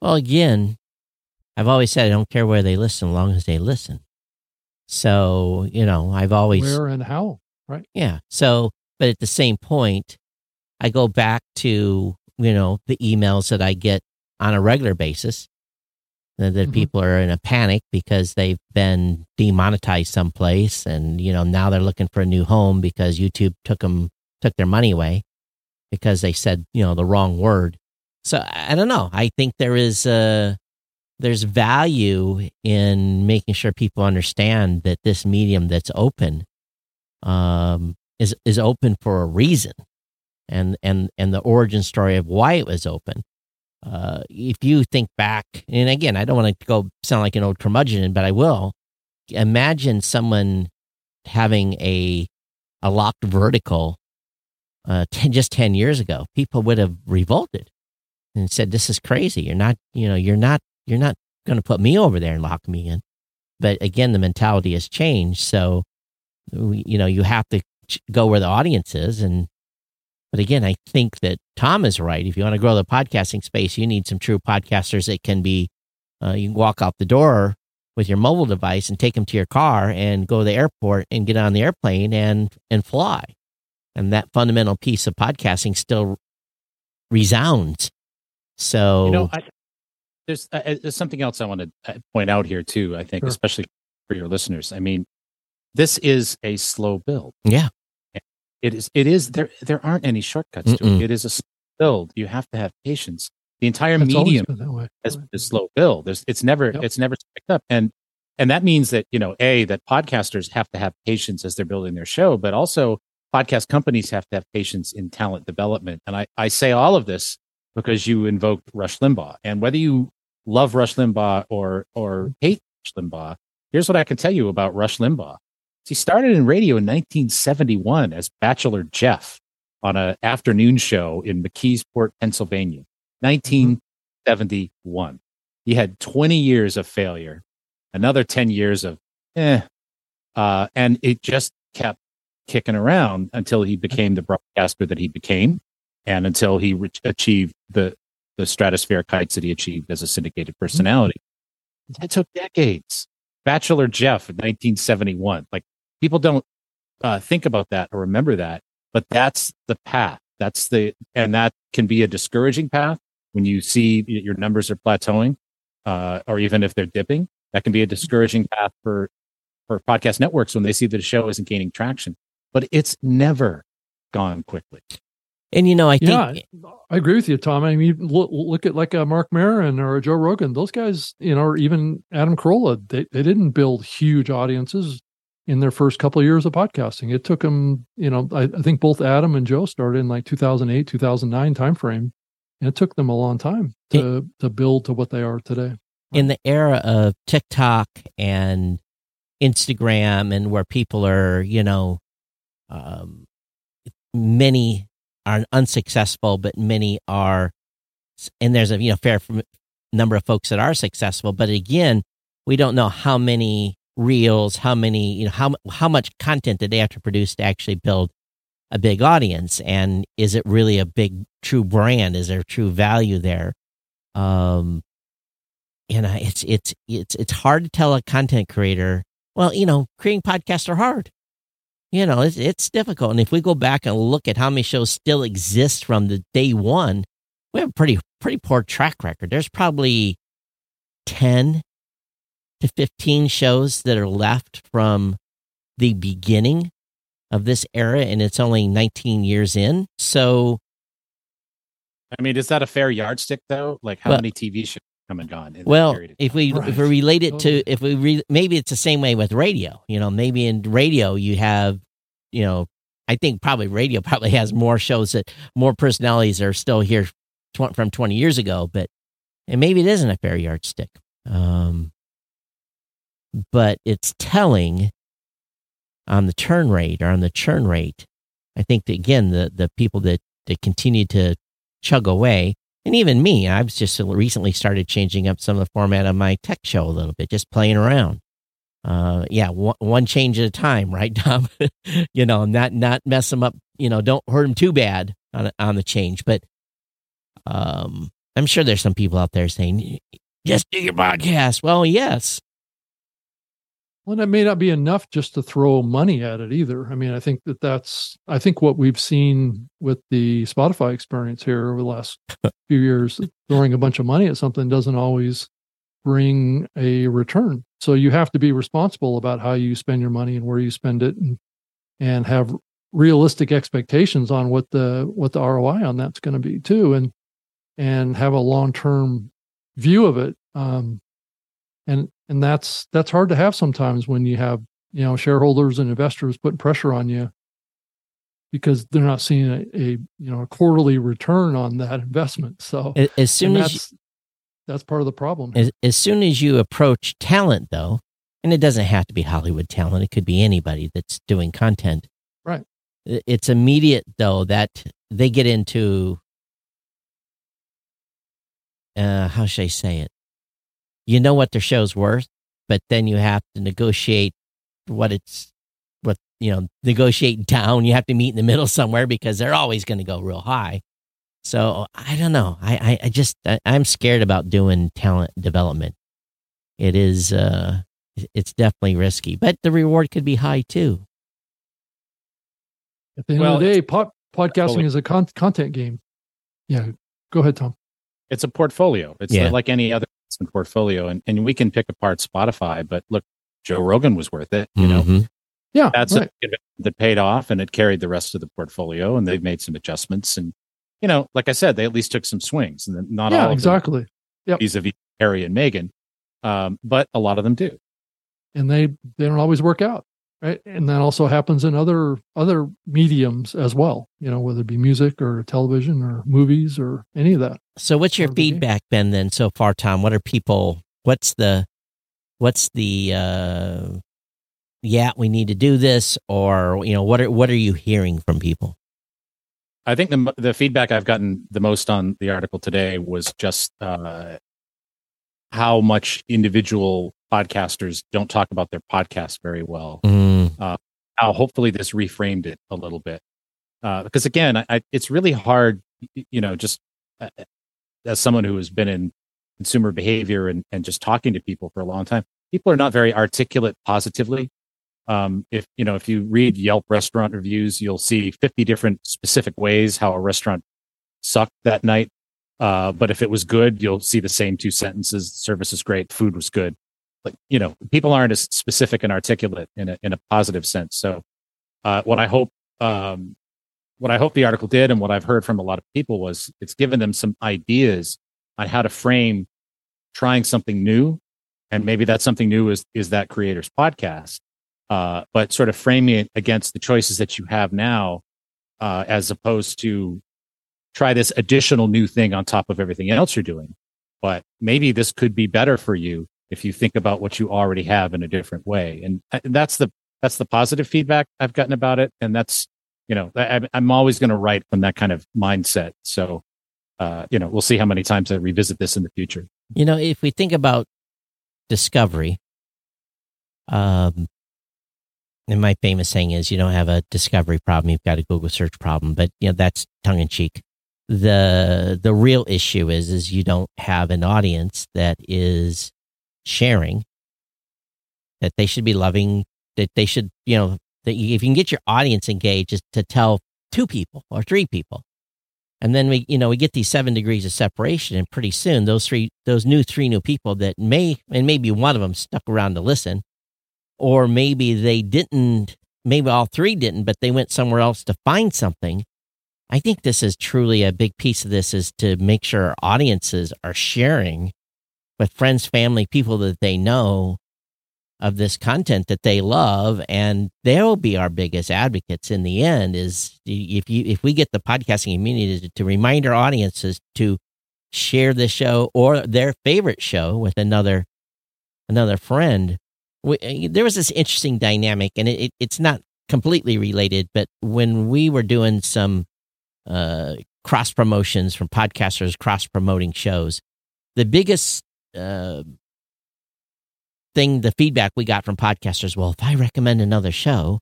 Well, again, I've always said I don't care where they listen, as long as they listen. So you know, I've always where and how, right? Yeah. So, but at the same point, I go back to you know the emails that I get on a regular basis that, mm-hmm. people are in a panic because they've been demonetized someplace and you know now they're looking for a new home because YouTube took them took their money away because they said you know the wrong word. So I don't know. I think there is a there's value in making sure people understand that this medium that's open um, is is open for a reason, and and and the origin story of why it was open. Uh, if you think back, and again, I don't want to go sound like an old curmudgeon, but I will. Imagine someone having a a locked vertical uh, ten, just 10 years ago, people would have revolted and said, this is crazy. You're not, you know, you're not, you're not going to put me over there and lock me in. But again, the mentality has changed. So, you know, you have to go where the audience is. And, but again, I think that Tom is right. If you want to grow the podcasting space, you need some true podcasters that can be, uh, you can walk out the door with your mobile device and take them to your car and go to the airport and get on the airplane and, and fly and that fundamental piece of podcasting still resounds. So, you know, I, there's uh, uh there's something else I want to uh, point out here too. I think, sure. especially for your listeners. I mean, this is a slow build. Yeah, it is. It is. There there aren't any shortcuts Mm-mm. to it. It is a slow build. You have to have patience. The entire That's medium has been a slow build. There's, it's never yep. it's never picked up, and and that means that you know a that podcasters have to have patience as they're building their show, but also podcast companies have to have patience in talent development. And I, I say all of this because you invoked Rush Limbaugh. And whether you love Rush Limbaugh or, or hate Rush Limbaugh, here's what I can tell you about Rush Limbaugh. He started in radio in 1971 as Bachelor Jeff on an afternoon show in McKeesport, Pennsylvania, 1971. He had 20 years of failure, another 10 years of eh, uh, and it just kept kicking around until he became the broadcaster that he became and until he re- achieved the the stratospheric heights that he achieved as a syndicated mm-hmm. personality. It took decades. Bachelor Jeff in 1971. Like people don't uh, think about that or remember that, but that's the path. That's the and that can be a discouraging path when you see your numbers are plateauing, uh, or even if they're dipping. That can be a discouraging path for for podcast networks when they see that a show isn't gaining traction but it's never gone quickly. And you know, I think yeah, I agree with you, Tom. I mean, look, look at like a Marc Maron or a Joe Rogan. Those guys, you know, or even Adam Carolla, they, they didn't build huge audiences in their first couple of years of podcasting. It took them, you know, I, I think both Adam and Joe started in like 2008, 2009 timeframe. And it took them a long time to, it, to build to what they are today. In the era of TikTok and Instagram and where people are, you know, um, many are unsuccessful, but many are, and there's a you know fair number of folks that are successful. But again, we don't know how many reels, how many you know how how much content did they have to produce to actually build a big audience, and is it really a big true brand? Is there true value there? Um, you know, it's it's it's it's hard to tell a content creator. Well, you know, creating podcasts are hard you know, it's, it's difficult. And if we go back and look at how many shows still exist from the day one, we have a pretty, pretty poor track record. There's probably 10 to 15 shows that are left from the beginning of this era, and it's only 19 years in. So, I mean, is that a fair yardstick though? Like, how well, many TV shows come and gone? well, if we right. if we relate it to if we re, maybe it's the same way with radio. You know, maybe in radio you have you know, I think probably radio probably has more shows that more personalities are still here tw- from 20 years ago, but and maybe it isn't a fair yardstick. Um, but it's telling on the turn rate or on the churn rate. I think that again, the the people that that continue to chug away, and even me, I've just recently started changing up some of the format of my tech show a little bit, just playing around. Uh, yeah, one, one change at a time, right, Tom? you know, not not mess them up. You know, don't hurt them too bad on on the change. But um, I'm sure there's some people out there saying, just do your podcast. Well, yes, well, that may not be enough just to throw money at it either. I mean, I think that that's, I think what we've seen with the Spotify experience here over the last few years, throwing a bunch of money at something doesn't always bring a return. So you have to be responsible about how you spend your money and where you spend it and, and have realistic expectations on what the, what the ROI on that's going to be too. And, and have a long-term view of it. Um, and and that's that's hard to have sometimes when you have you know shareholders and investors putting pressure on you because they're not seeing a, a you know a quarterly return on that investment. So as soon as that's, you, that's part of the problem. As, as soon as you approach talent though and it doesn't have to be hollywood talent it could be anybody that's doing content. Right. It's immediate though that they get into uh how should i say it you know what their show's worth, but then you have to negotiate what it's what you know negotiate down. You have to meet in the middle somewhere because they're always going to go real high. So I don't know. I I, I just I, I'm scared about doing talent development. It is uh it's definitely risky, but the reward could be high too. At the end well, of the day, pod, podcasting is a con- content game. Yeah, go ahead, Tom. It's a portfolio. It's yeah. like any other investment portfolio. And, and we can pick apart Spotify, but look, Joe Rogan was worth it, you know? Mm-hmm. Yeah. That's right. a, that paid off and it carried the rest of the portfolio and they've made some adjustments. And, you know, like I said, they at least took some swings and not yeah, all exactly. Yeah. Vis-a-vis Harry and Meghan. Um, but a lot of them do. And they, they don't always work out right? And that also happens in other other mediums as well you know whether it be music or television or movies or any of that. So what's your feedback been then so far tom? What are people what's the what's the uh yeah we need to do this or you know what are what are you hearing from people? I think the the feedback i've gotten the most on the article today was just uh how much individual podcasters don't talk about their podcast very well. Mm. Uh, how hopefully this reframed it a little bit. Uh, because again, I, it's really hard, you know, just uh, as someone who has been in consumer behavior and, and just talking to people for a long time, people are not very articulate positively. Um, if you know, if you read Yelp restaurant reviews, you'll see 50 different specific ways how a restaurant sucked that night. Uh, but if it was good, you'll see the same two sentences. Service is great. Food was good like you know people aren't as specific and articulate in a in a positive sense. So uh, what i hope um, what i hope the article did and what i've heard from a lot of people was it's given them some ideas on how to frame trying something new. And maybe that something new is is that creators podcast uh, but sort of framing it against the choices that you have now uh, as opposed to try this additional new thing on top of everything else you're doing. But maybe this could be better for you if you think about what you already have in a different way. And that's the that's the positive feedback I've gotten about it. And that's you know I, am always going to write from that kind of mindset. So uh, you know we'll see how many times I revisit this in the future. You know, if we think about discovery, um, and my famous saying is, you don't have a discovery problem; you've got a Google search problem. But you know that's tongue in cheek the the real issue is is you don't have an audience that is sharing that they should be loving that they should you know that you, if you can get your audience engaged is to tell two people or three people. And then we you know we get these seven degrees of separation and pretty soon those three those new three new people that may and maybe one of them stuck around to listen or maybe they didn't maybe all three didn't but they went somewhere else to find something. I think this is truly a big piece of this is to make sure our audiences are sharing with friends, family, people that they know of this content that they love and they'll be our biggest advocates in the end is if you if we get the podcasting community to, to remind our audiences to share the show or their favorite show with another another friend we, uh, there was this interesting dynamic and it, it, it's not completely related but when we were doing some uh, cross promotions from podcasters cross promoting shows the biggest uh, thing, the feedback we got from podcasters, well, if I recommend another show,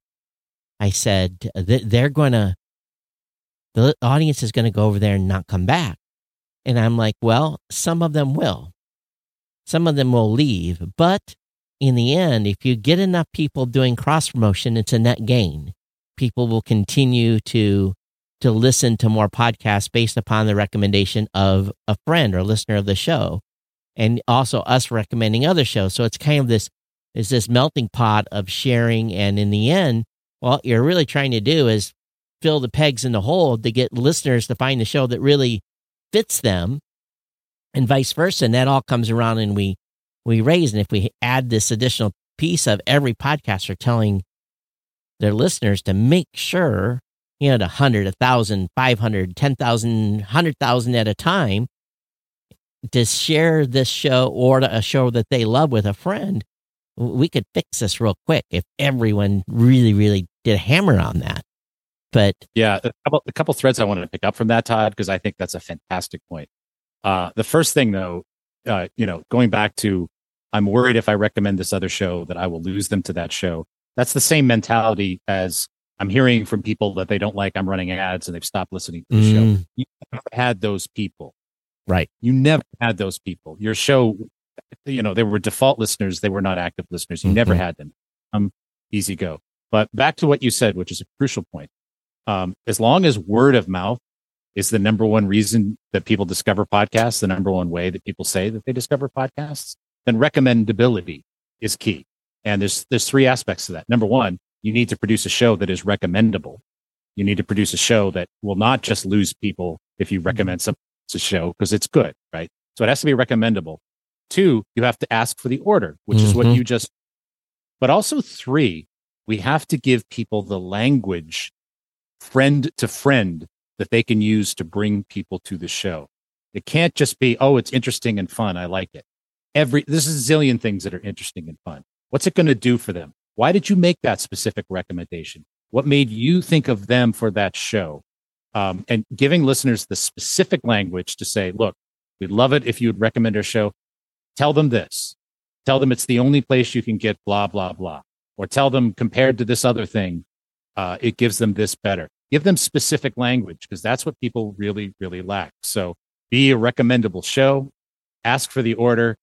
I said they're going to, the audience is going to go over there and not come back. And I'm like, well, some of them will. Some of them will leave. But in the end, if you get enough people doing cross promotion, it's a net gain. People will continue to to listen to more podcasts based upon the recommendation of a friend or listener of the show and also us recommending other shows. So it's kind of this is this melting pot of sharing. And in the end, what you're really trying to do is fill the pegs in the hole to get listeners to find the show that really fits them and vice versa. And that all comes around and we, we raise. And if we add this additional piece of every podcaster telling their listeners to make sure, you know, a hundred, a thousand, five hundred, ten thousand, hundred thousand at a time, to share this show or a show that they love with a friend, we could fix this real quick if everyone really, really did hammer on that. But yeah, a couple, a couple threads I wanted to pick up from that, Todd, because I think that's a fantastic point. Uh, the first thing, though, uh, you know, going back to, I'm worried if I recommend this other show that I will lose them to that show. That's the same mentality as I'm hearing from people that they don't like. I'm running ads and they've stopped listening to the mm. show. You have had those people. Right. You never had those people. Your show, you know, they were default listeners. They were not active listeners. You mm-hmm. never had them. Um, easy go. But back to what you said, which is a crucial point. Um, as long as word of mouth is the number one reason that people discover podcasts, the number one way that people say that they discover podcasts, then recommendability is key. And there's, there's three aspects to that. Number one, you need to produce a show that is recommendable. You need to produce a show that will not just lose people if you recommend some to show because it's good, right? So it has to be recommendable. Two, you have to ask for the order, which mm-hmm. is what mm-hmm. you just, but also three, we have to give people the language friend to friend that they can use to bring people to the show. It can't just be, oh, it's interesting and fun. I like it. Every, this is a zillion things that are interesting and fun. What's it going to do for them? Why did you make that specific recommendation? What made you think of them for that show? Um, and giving listeners the specific language to say, look, we'd love it if you would recommend our show. Tell them this. Tell them it's the only place you can get blah, blah, blah. Or tell them compared to this other thing, uh, it gives them this better. Give them specific language because that's what people really, really lack. So be a recommendable show, ask for the order,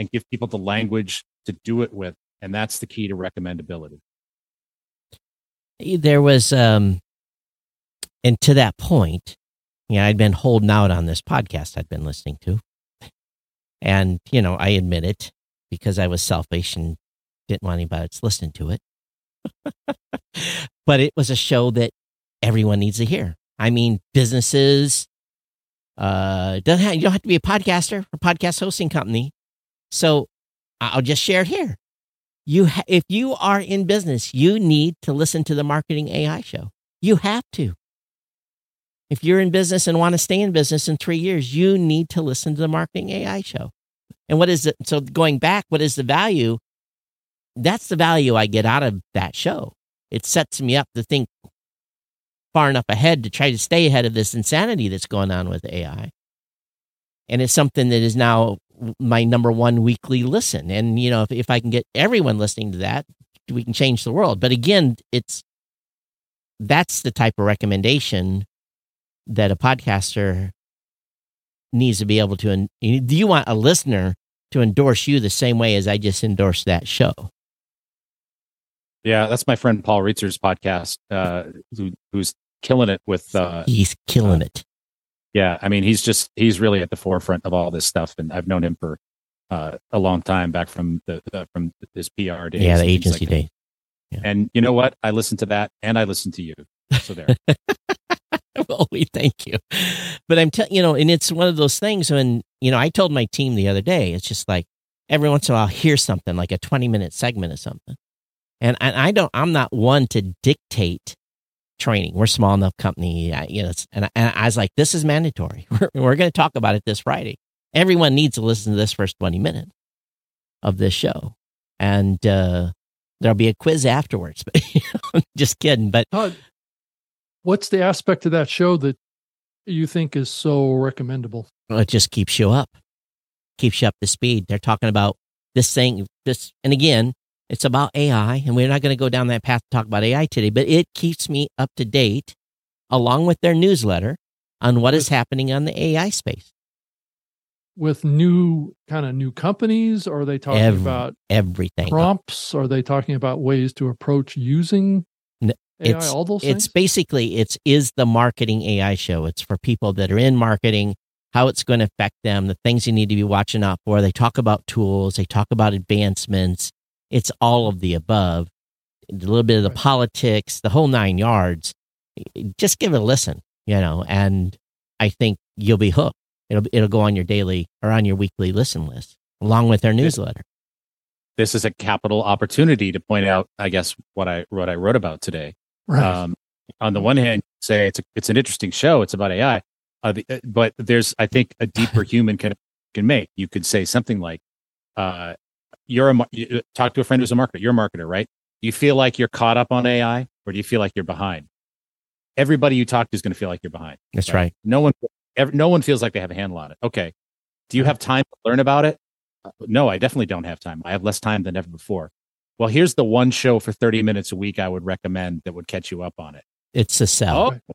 and give people the language to do it with. And that's the key to recommendability. There was um, and to that point, yeah, I'd been holding out on this podcast I'd been listening to. And, you know, I admit it because I was selfish and didn't want anybody else listening to it. but it was a show that everyone needs to hear. I mean, businesses, uh, doesn't have, you don't have to be a podcaster or podcast hosting company. So I'll just share it here. You, ha- if you are in business, you need to listen to the Marketing AI show. You have to. If you're in business and want to stay in business in three years, you need to listen to the Marketing AI show. And what is it? So going back, what is the value? That's the value I get out of that show. It sets me up to think far enough ahead to try to stay ahead of this insanity that's going on with AI. And it's something that is now my number one weekly listen. And, you know, if, if I can get everyone listening to that, we can change the world. But again, it's that's the type of recommendation that a podcaster needs to be able to. Do you want a listener to endorse you the same way as I just endorsed that show? Yeah, that's my friend Paul Roetzer's podcast, uh, who, who's killing it with. Uh, he's killing uh, it. Yeah, I mean, he's just he's really at the forefront of all this stuff, and I've known him for uh, a long time back from the uh, from his PR days. Yeah, the agency like days. Yeah. And you know what? I listened to that, and I listened to you. So there. well, we thank you. But I'm telling you know, and it's one of those things when, you know, I told my team the other day, it's just like, every once in a while I'll hear something like a 20 minute segment of something. And, and I don't, I'm not one to dictate training. We're small enough company, uh, you know, and, I- and I was like, this is mandatory. We're, we're going to talk about it this Friday. Everyone needs to listen to this first 20 minutes of this show. And, uh, there'll be a quiz afterwards, but just kidding. But Todd, what's the aspect of that show that you think is so recommendable? it just keeps you up, keeps you up to speed. They're talking about this thing, this, and again, it's about AI, and we're not going to go down that path to talk about AI today, but it keeps me up to date along with their newsletter on what is happening on the AI space. With new kind of new companies? Or are they talking Every- about Everything. prompts? Are they talking about ways to approach using AI? it's- all those it's things? basically it's is the marketing AI show. It's for people that are in marketing, how it's going to affect them, the things you need to be watching out for. They talk about tools, they talk about advancements. It's all of the above. A little bit of the Right. politics, the whole nine yards. Just give it a listen, you know, and I think you'll be hooked. It'll it'll go on your daily or on your weekly listen list along with their newsletter. This is a capital opportunity to point out, I guess, what I what I wrote about today. Right. Um, on the one hand, say it's a, it's an interesting show. It's about AI, uh, the, uh, but there's I think a deeper human can can make. You could say something like, uh, "You're a you, uh, talk to a friend who's a marketer. You're a marketer, right? Do you feel like you're caught up on AI, or do you feel like you're behind? Everybody you talk to is going to feel like you're behind. That's right. No one, ever, no one feels like they have a handle on it. Okay. Do you have time to learn about it? Uh, No, I definitely don't have time. I have less time than ever before. Well, here's the one show for 30 minutes a week I would recommend that would catch you up on it. It's a sell. Oh,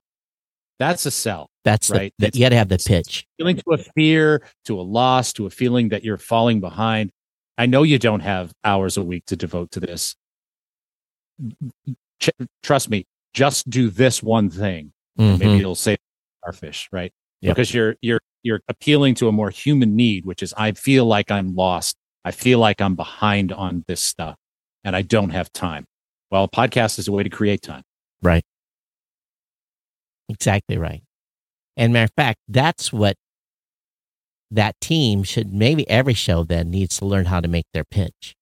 that's a sell. That's right. the, It's- you got to have the pitch. Feeling to a fear, to a loss, to a feeling that you're falling behind. I know you don't have hours a week to devote to this. Ch- trust me, just do this one thing. Mhm. maybe it'll save our fish, right? Yep. Because you're you're you're appealing to a more human need, which is I feel like I'm lost. I feel like I'm behind on this stuff and I don't have time. Well, a podcast is a way to create time. Right. Exactly right. And matter of fact, that's what that team should maybe every show then needs to learn how to make their pitch.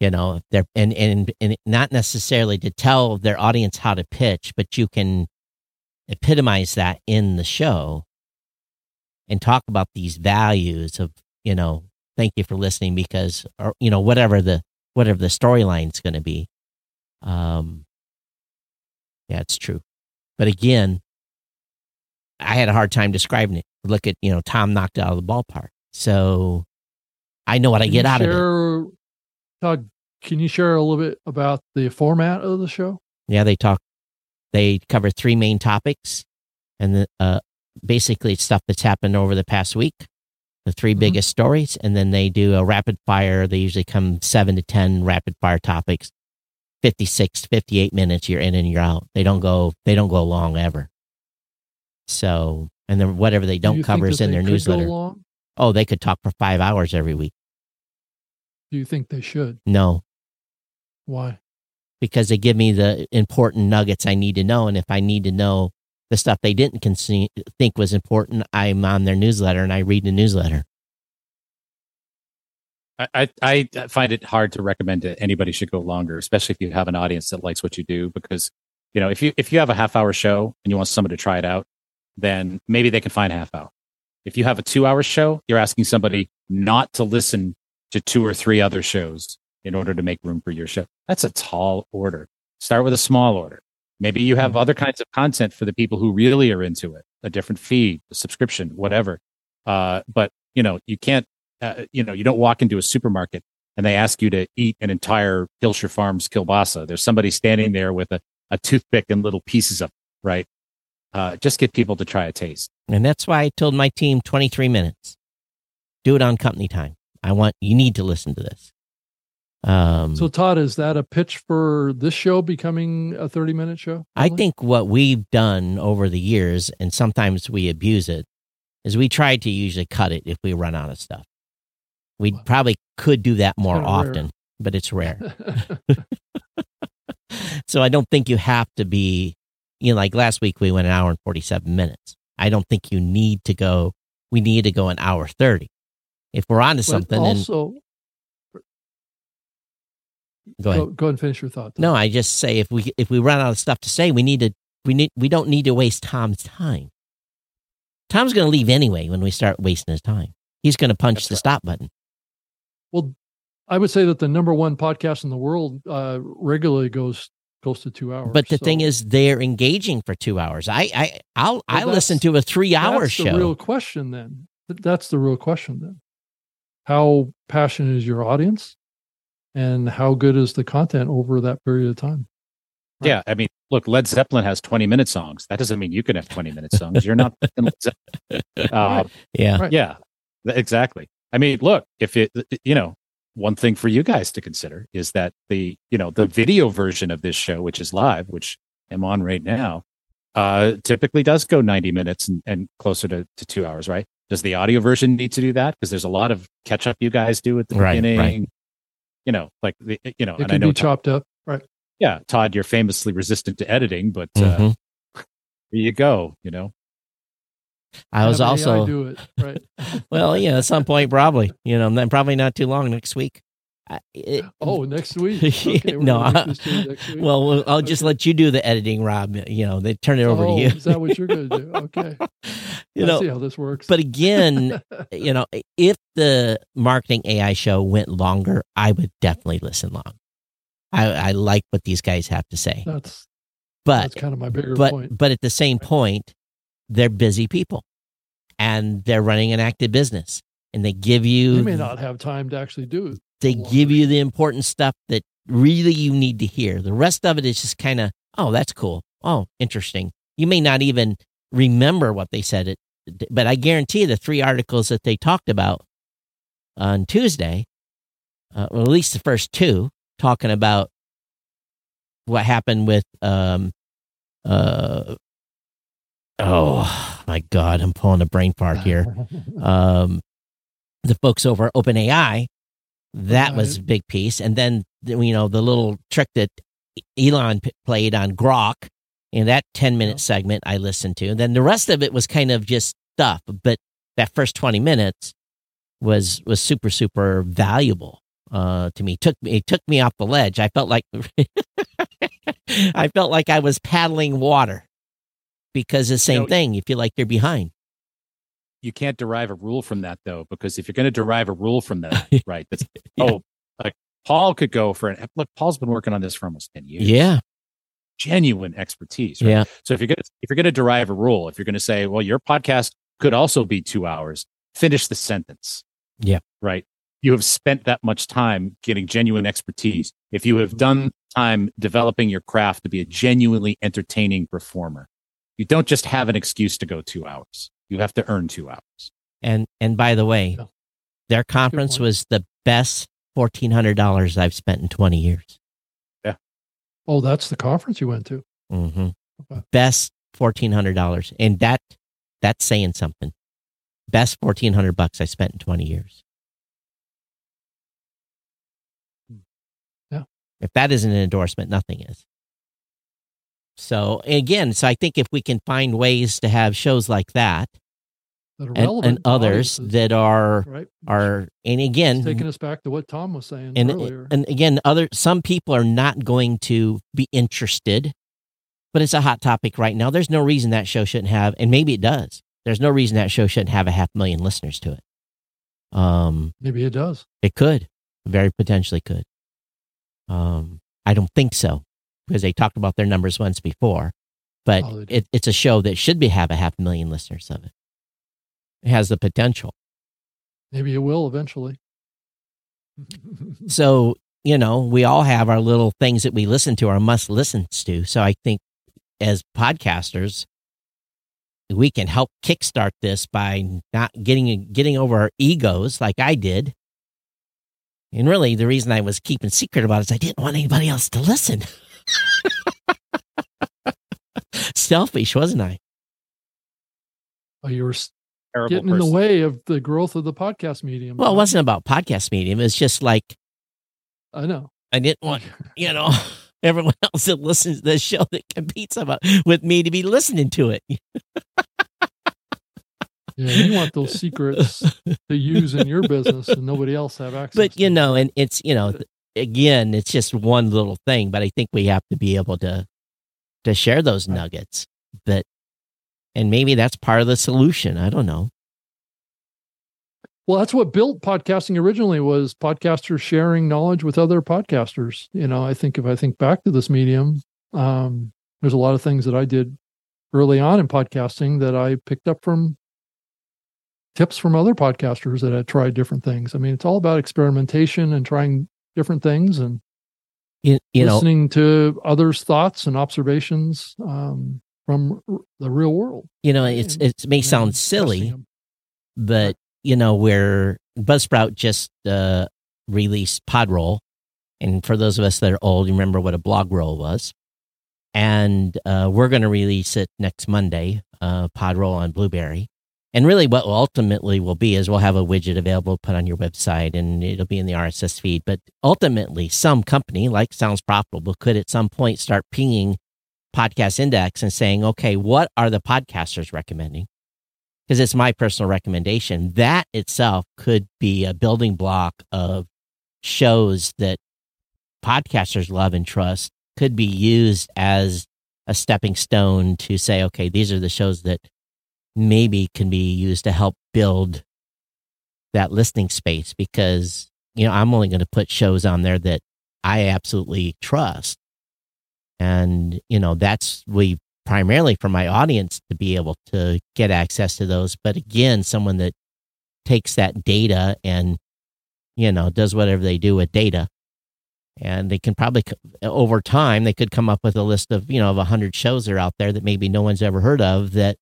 You know, they're and, and and not necessarily to tell their audience how to pitch, but you can epitomize that in the show and talk about these values of, you know, thank you for listening because or you know, whatever the whatever the storyline's gonna be. Um yeah, it's true. But again, I had a hard time describing it. Look at, you know, Tom knocked out of the ballpark. So I know what I get out of it. share, Todd, can you share a little bit about the format of the show? Yeah, they talk, they cover three main topics. And the, uh, basically it's stuff that's happened over the past week, the 3 Mhm. biggest stories. And then they do a rapid fire. They usually come seven to 10 rapid fire topics, 56, 58 minutes. You're in and you're out. They don't go, they don't go long ever. So, and then whatever they Do don't you cover is in their newsletter. Oh, they could talk for five hours every week. Do you think they should? No, Why? because they give me the important nuggets I need to know. And if I need to know the stuff they didn't conce- think was important, I'm on their newsletter and I read the newsletter. I, I, find it hard to recommend that anybody should go longer, especially if you have an audience that likes what you do. Because, you know, if you if you have a half hour show and you want someone to try it out, then maybe they can find half hour. If you have a two hour show, you're asking somebody not to listen to two or three other shows in order to make room for your show. That's a tall order. Start with a small order. Maybe you have other kinds of content for the people who really are into it, a different feed, a subscription, whatever. Uh, but you know, you can't, uh, you know, you don't walk into a supermarket and they ask you to eat an entire Hillshire Farms kielbasa. There's somebody standing there with a, a toothpick and little pieces of, it, right? Uh, just get people to try a taste. And that's why I told my team 23 minutes. Do it on company time. I want, you need to listen to this. Um, So, Todd, is that a pitch for this show becoming a 30 minute show? I think what we've done over the years, and sometimes we abuse it, is we try to usually cut it if we run out of stuff. We Wow. probably could do that more kinda rare. often, but it's rare. so I don't think you have to be, you know, like last week we went an hour and 47 minutes. I don't think you need to go, we need to go an hour 30. if we're onto But something, and also, go ahead. go, go and finish your thought. Tom. No, I just say if we if we run out of stuff to say, we need to we need we don't need to waste Tom's time. Tom's going to leave anyway when we start wasting his time. He's going to punch That's the right. stop button. Well, I would say that the number one podcast in the world uh, regularly goes close to two hours. But the thing is, they're engaging for two hours. I I I'll I listen to a three hour that's show. the real question. Then that's the real question. Then, how passionate is your audience, and how good is the content over that period of time? Right. Yeah, I mean, look, Led Zeppelin has 20 minute songs. That doesn't mean you can have 20 minute songs. You're not fucking Led Zeppelin. Uh, yeah, Right. yeah, exactly. I mean, look, if it, you know, one thing for you guys to consider is that the, you know, the video version of this show, which is live, which I'm on right now, uh, typically does go 90 minutes and, and closer to, to two hours, right? Does the audio version need to do that? Because there's a lot of catch up you guys do at the Right, beginning. right. You know, like the, you know, It and I know, be Todd, chopped up. Right. yeah, Todd, you're famously resistant to editing, but uh, Mhm. there you go. You know, I was Have AI also do it. Right. well, yeah, at some point probably, you know, then probably not too long next week. I- it- oh, next week. Okay, No, I- make this change next week. well, well, I'll just Okay. let you do the editing, Rob. You know, they turn it over oh, to you. Is that what you're going to do? Okay. you I know, see how this works. but again, you know, if the marketing AI show went longer, I would definitely listen long. I, I like what these guys have to say, that's but that's kind of my bigger but point. but at the same point, they're busy people, and they're running an active business, and they give you They may not have time to actually do it. they give you the important stuff that really you need to hear. The rest of it is just kind of, oh, that's cool. Oh, interesting. You may not even remember what they said it, but I guarantee the three articles that they talked about on Tuesday, uh, or at least the first two, talking about what happened with, um, uh, oh my God, I'm pulling a brain fart here um, the folks over at OpenAI. That was a big piece, and then you know the little trick that Elon p- played on Grok in that ten minute Yeah. segment I listened to. And then the rest of it was kind of just stuff, but that first twenty minutes was was super super valuable uh, to me. Took me it took me off the ledge. I felt like I felt like I was paddling water because the same know, thing. You feel like you're behind. You can't derive a rule from that though, because if you're going to derive a rule from that, right? That's Yeah. oh, like Paul could go for an look. Paul's been working on this for almost ten years. Yeah, genuine expertise. Right? yeah. So if you're gonna if you're gonna derive a rule, if you're gonna say, well, your podcast could also be two hours, finish the sentence. Yeah. Right. You have spent that much time getting genuine expertise. If you have done time developing your craft to be a genuinely entertaining performer, you don't just have an excuse to go two hours. You have to earn two hours. And and by the way, Yeah. their conference was the best fourteen hundred dollars I've spent in twenty years. Yeah. Oh, that's the conference you went to. Mm-hmm. Okay. Best fourteen hundred dollars, and that that's saying something. Best fourteen hundred bucks I spent in twenty years. Yeah. If that isn't an endorsement, nothing is. So again, so I think if we can find ways to have shows like that That are and, relevant and others that are right. are and again It's taking us back to what Tom was saying and earlier. and again other some people are not going to be interested but it's a hot topic right now. There's no reason that show shouldn't have and maybe it does. There's no reason that show shouldn't have a half million listeners to it. Um Maybe it does. it could very potentially could. Um i don't think so because they talked about their numbers once before but Oh, it, it's a show that should be have a half million listeners of it it has the potential Maybe it will eventually. So, you know, we all have our little things that we listen to, our must listens to. So I think as podcasters, we can help kickstart this by not getting getting over our egos like I did. And really the reason I was keeping secret about it is I didn't want anybody else to listen. Selfish, wasn't I? oh, you were s- Terrible getting in the way of the growth of the podcast medium. Well, it wasn't about podcast medium. It's just like I know. I didn't want you know, everyone else that listens to this show that competes about with me to be listening to it. Yeah, you want those secrets to use in your business and nobody else have access. but you to. know, and it's you know, th- again, it's just one little thing, but I think we have to be able to to share those nuggets. But and maybe that's part of the solution. I don't know. Well, that's what built podcasting originally was podcasters sharing knowledge with other podcasters. You know, I think if I think back to this medium, um, there's a lot of things that I did early on in podcasting that I picked up from tips from other podcasters that had tried different things. I mean, it's all about experimentation and trying different things and You, you know, listening to others' thoughts and observations um, from r- the real world. you know, it's and- it may and sound silly, but you know where buzzsprout just uh, released podroll and for those of us that are old you remember what a blog roll was. And uh, we're going to release it next monday uh, podroll on Blubrry and really what ultimately will be is we'll have a widget available put on your website and it'll be in the rss feed but ultimately some company like sounds profitable could at some point start pinging podcast index and saying okay what are the podcasters recommending because it's my personal recommendation. That itself could be a building block of shows that podcasters love and trust, could be used as a stepping stone to say, okay, these are the shows that maybe can be used to help build that listening space because, you know, I'm only going to put shows on there that I absolutely trust. And, you know, that's we primarily for my audience to be able to get access to those. But again, someone that takes that data and, you know, does whatever they do with data. And they can probably, over time, they could come up with a list of, you know, of 100 shows that are out there that maybe no one's ever heard of that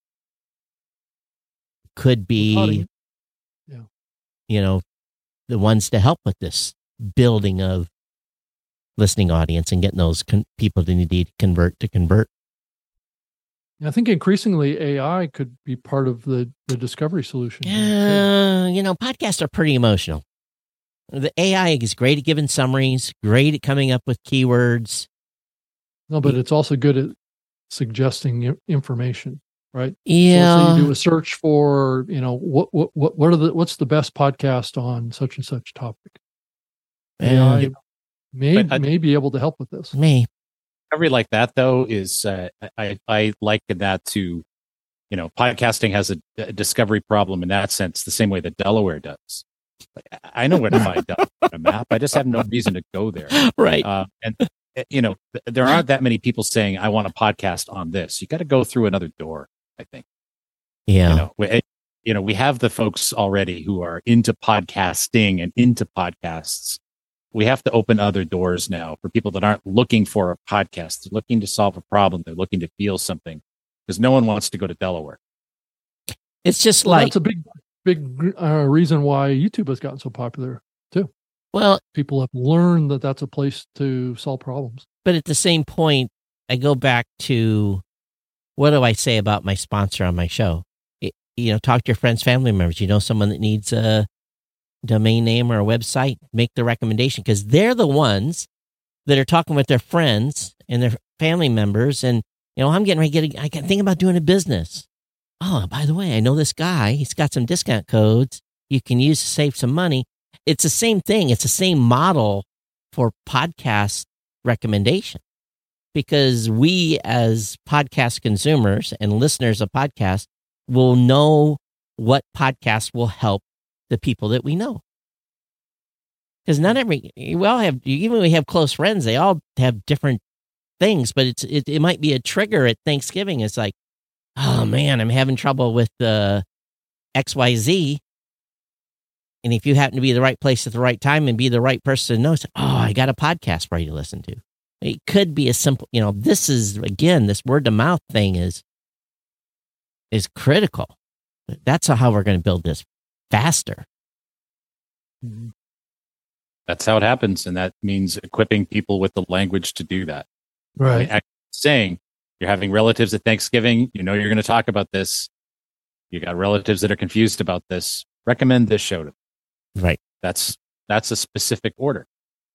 could be, you- you know, the ones to help with this building of listening audience and getting those con- people that need to convert to convert. I think increasingly AI could be part of the, the discovery solution. Yeah, you know, podcasts are pretty emotional. The AI is great at giving summaries, great at coming up with keywords. No, but it's also good at suggesting information, right? Yeah. let's say you do a search for, you know, what what what what are the what's the best podcast on such and such topic? AI Yeah. may I- may be able to help with this. Me. Discovery like that though is uh, I I liken that to you know podcasting has a, a discovery problem in that sense the same way that Delaware does. Like, I know where to find Delaware on a map. I just have no reason to go there. Right. Uh, and uh, you know th- there aren't that many people saying I want a podcast on this. You got to go through another door. I think yeah. you know we, you know we have the folks already who are into podcasting and into podcasts we have to open other doors now for people that aren't looking for a podcast they're looking to solve a problem they're looking to feel something because no one wants to go to delaware it's just Well, like, that's a big big uh, reason why YouTube has gotten so popular. Too. Well, People have learned that that's a place to solve problems. but at the same point, I go back to what do I say about my sponsor on my show? It, you know, talk to your friends, family members. You know, someone that needs a domain name or a website, make the recommendation because they're the ones that are talking with their friends and their family members. And, you know, I'm getting ready to get, a, I can think about doing a business. Oh, by the way, I know this guy. He's got some discount codes you can use to save some money. It's the same thing. It's the same model for podcast recommendation because we as podcast consumers and listeners of podcasts will know what podcast will help the people that we know. Because not every we all have even we have close friends they all have different things but it's it, it might be a trigger at thanksgiving. It's like oh man i'm having trouble with the xyz and if you happen to be the right place at the right time and be the right person to know it's, oh i got a podcast for you to listen to it could be a simple you know this is again this word to mouth thing is is critical. That's how we're going to build this faster. Mm-hmm. That's how it happens and that means equipping people with the language to do that. I mean, Right. saying you're having relatives at thanksgiving you know you're going to talk about this. You got relatives that are confused about this. Recommend this show to them. Right. That's that's a specific order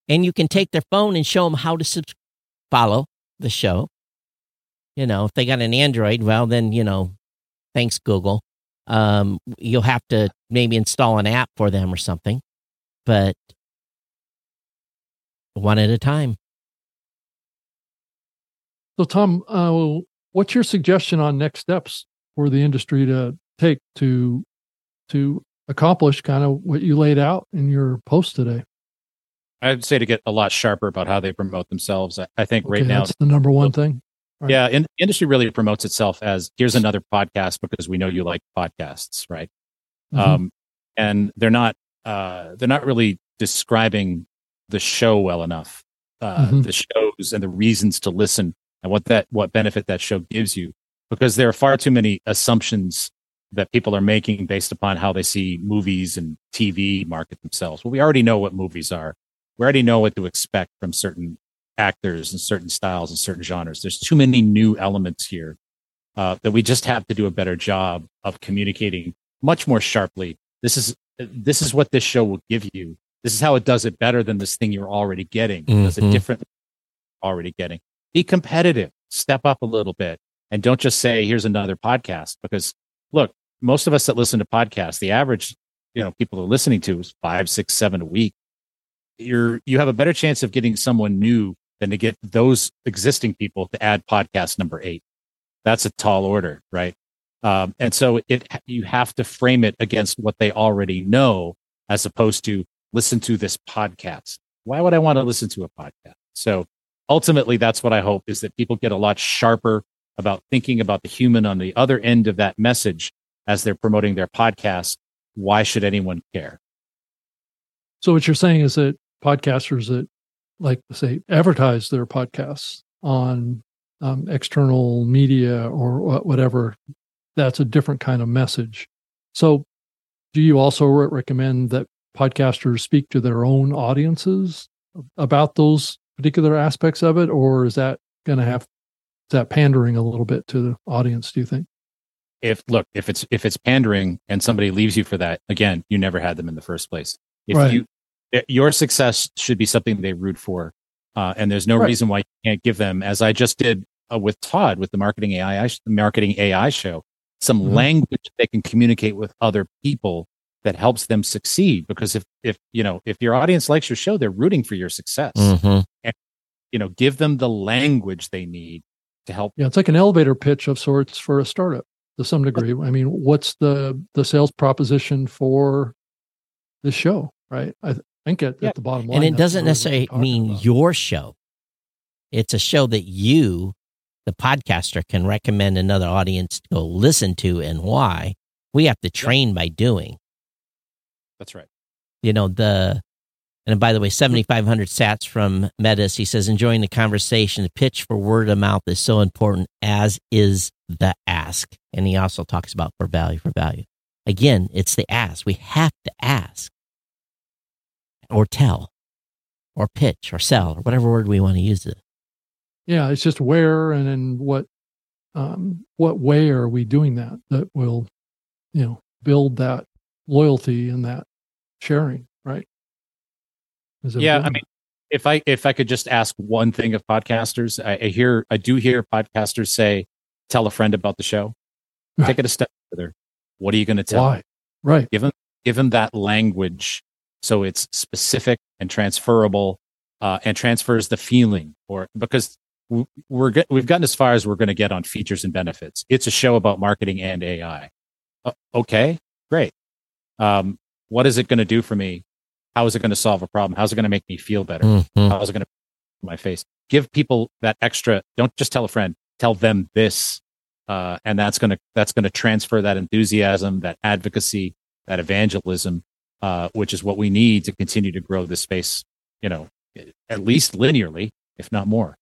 and you can take their phone and show them how to sub- follow the show. You know, if they got an Android, well, then you know, thanks Google. Um, you'll have to maybe install an app for them or something, but one at a time. So, Tom, uh, what's your suggestion on next steps for the industry to take to to accomplish kind of what you laid out in your post today? I'd say to get a lot sharper about how they promote themselves. I, I think Okay, right now, that's the number one thing. Right. yeah, in, industry really promotes itself as here's another podcast because we know you like podcasts, right? Mhm. Um, and they're not uh, they're not really describing the show well enough, uh, Mhm. the shows and the reasons to listen and what that what benefit that show gives you, because there are far too many assumptions that people are making based upon how they see movies and TV market themselves. Well, we already know what movies are. We already know what to expect from certain actors and certain styles and certain genres. There's too many new elements here uh, that we just have to do a better job of communicating much more sharply. This is this is what this show will give you. This is how it does it better than this thing you're already getting. It does it Mhm. different already getting. Be competitive. Step up a little bit, and don't just say, "Here's another podcast." Because look, most of us that listen to podcasts, the average you know people are listening to is five, six, seven a week. You're you have a better chance of getting someone new than to get those existing people to add podcast number eight. That's a tall order, right? Um, and so it you have to frame it against what they already know, as opposed to listen to this podcast. Why would I want to listen to a podcast? So ultimately, that's what I hope is that people get a lot sharper about thinking about the human on the other end of that message as they're promoting their podcast. Why should anyone care? So, what you're saying is that podcasters that like say advertise their podcasts on um, external media or whatever, that's a different kind of message. So, do you also recommend that podcasters speak to their own audiences about those particular aspects of it, or is that going to have is that pandering a little bit to the audience? Do you think? If look, if it's if it's pandering and somebody leaves you for that, again, you never had them in the first place. If Right. you your success should be something they root for, uh, and there's no Right. reason why you can't give them, as I just did uh, with Todd with the marketing AI marketing AI show, some Mhm. language they can communicate with other people that helps them succeed. Because if if you know if your audience likes your show, they're rooting for your success. Mhm. You know, give them the language they need to help. Yeah, it's like an elevator pitch of sorts for a startup to some degree. I mean, what's the the sales proposition for the show, right? I th- think at, Yeah. at the bottom line, And it doesn't necessarily mean about. your show. It's a show that you, the podcaster, can recommend another audience to go listen to and why. We have to train by doing. That's right. you know the and by the way 7500 sats from metis he says enjoying the conversation the pitch for word of mouth is so important as is the ask and he also talks about for value for value again it's the ask we have to ask or tell or pitch or sell or whatever word we want to use it Yeah, it's just where and then what um what way are we doing that that will, you know, build that loyalty and that sharing, right? Is it yeah i mean if i if i could just ask one thing of podcasters i, I hear i do hear podcasters say tell a friend about the show take it a step further what are you going to tell why? Right. give them give them that language so it's specific and transferable uh, and transfers the feeling or because we're get, we've gotten as far as we're going to get on features and benefits it's a show about marketing and ai Uh, okay great um, what is it going to do for me how is it going to solve a problem how's it going to make me feel better Mhm. How's it going to my face? Give people that extra. Don't just tell a friend. Tell them this, uh, and that's going to that's going to transfer that enthusiasm, that advocacy, that evangelism, uh, which is what we need to continue to grow this space. You know, at least linearly, if not more.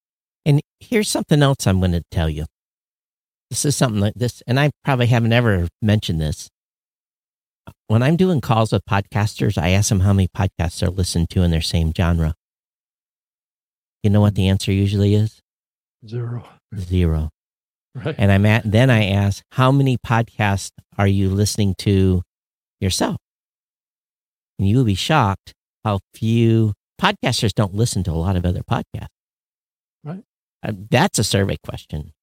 And here's something else I'm going to tell you. This is something like this, and I probably haven't ever mentioned this. When I'm doing calls with podcasters, I ask them how many podcasts they're listening to in their same genre. You know what the answer usually is? Zero. Zero. Right. And I'm at, then I ask, how many podcasts are you listening to yourself? And you will be shocked how few podcasters don't listen to a lot of other podcasts. Right. Uh, that's a survey question,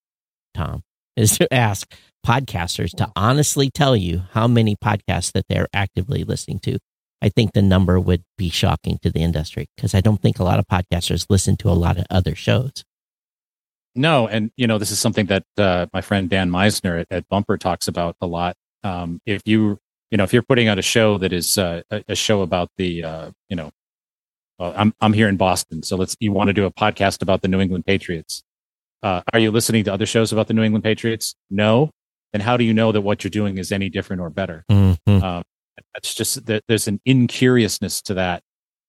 Tom. is to ask podcasters to honestly tell you how many podcasts that they're actively listening to. I think the number would be shocking to the industry because I don't think a lot of podcasters listen to a lot of other shows. No, and you know this is something that uh, my friend Dan Misener at, at, Bumper talks about a lot. Um, if you you know if you're putting out a show that is uh, a, show about the uh, you know I'm I'm here in Boston, so let's you want to do a podcast about the New England Patriots. Uh, are you listening to other shows about the New England Patriots? No. Then how do you know that what you're doing is any different or better? Mm-hmm. Um, that's just that there's an incuriousness to that.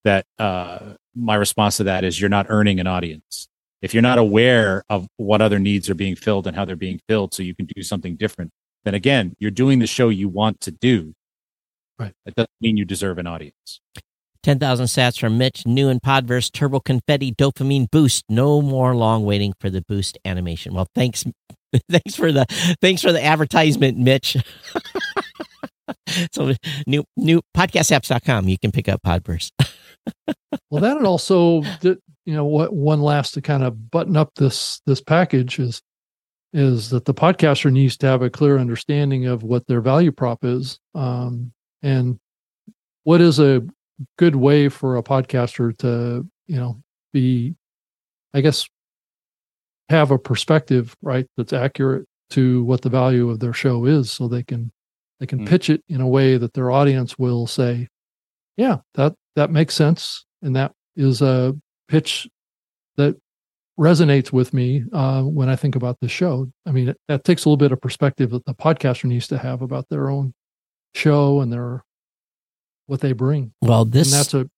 That uh, my response to that is you're not earning an audience if you're not aware of what other needs are being filled and how they're being filled so you can do something different then again you're doing the show you want to do right that doesn't mean you deserve an audience 10,000 sats from Mitch, new in Podverse, Turbo Confetti, Dopamine Boost. No more long waiting for the boost animation. Well, thanks, thanks for the thanks for the advertisement, Mitch. so new new podcastapps.com, you can pick up Podverse. well, that and also you know what one last to kind of button up this this package is is that the podcaster needs to have a clear understanding of what their value prop is um, and what is a good way for a podcaster to you know be i guess have a perspective right that's accurate to what the value of their show is so they can they can mm. pitch it in a way that their audience will say yeah that that makes sense and that is a pitch that resonates with me uh, when I think about the show. I mean, it, that takes a little bit of perspective that the podcaster needs to have about their own show and their what they bring. Well, this and that's a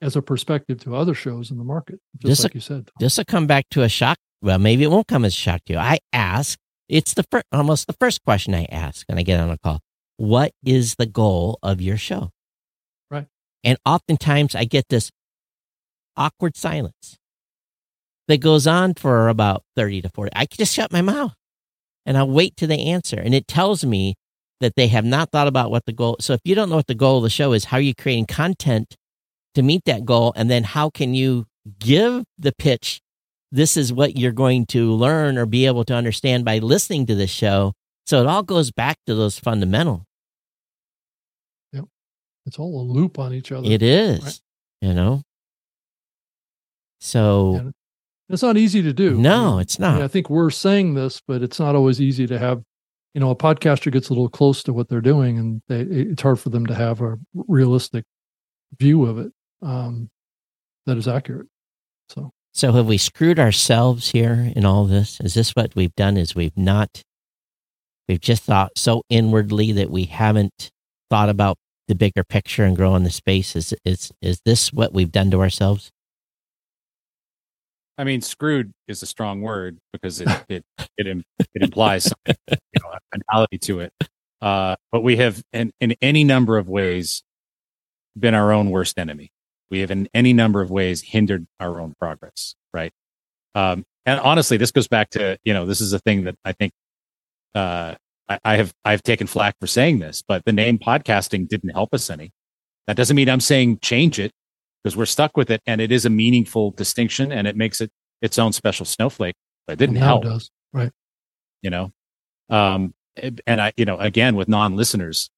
as a perspective to other shows in the market, just like you said. This will come back to a shock. Well, maybe it won't come as a shock to you. I ask. It's the first, almost the first question I ask when I get on a call. What is the goal of your show? Right. And oftentimes I get this awkward silence that goes on for about 30 to 40. I can just shut my mouth and I'll wait till they answer. And it tells me that they have not thought about what the goal. So if you don't know what the goal of the show is, how are you creating content to meet that goal? And then how can you give the pitch? This is what you're going to learn or be able to understand by listening to this show. So it all goes back to those fundamentals. Yep. It's all a loop on each other. It is, right? you know? So it's not easy to do. No, I mean, it's not. I, mean, I think we're saying this, but it's not always easy to have. You know, a podcaster gets a little close to what they're doing, and they, it's hard for them to have a realistic view of it um, that is accurate. So, so have we screwed ourselves here in all this? Is this what we've done? Is we've not, we've just thought so inwardly that we haven't thought about the bigger picture and growing the space? Is is is this what we've done to ourselves? I mean, screwed is a strong word because it it it, it implies something, you know, a finality to it. Uh, but we have, in, in any number of ways, been our own worst enemy. We have, in any number of ways, hindered our own progress. Right. Um, and honestly, this goes back to you know this is a thing that I think uh, I, I have I've taken flack for saying this, but the name podcasting didn't help us any. That doesn't mean I'm saying change it because we're stuck with it and it is a meaningful distinction and it makes it its own special snowflake but it didn't help it does right. You know? Um and i you know again with non-listeners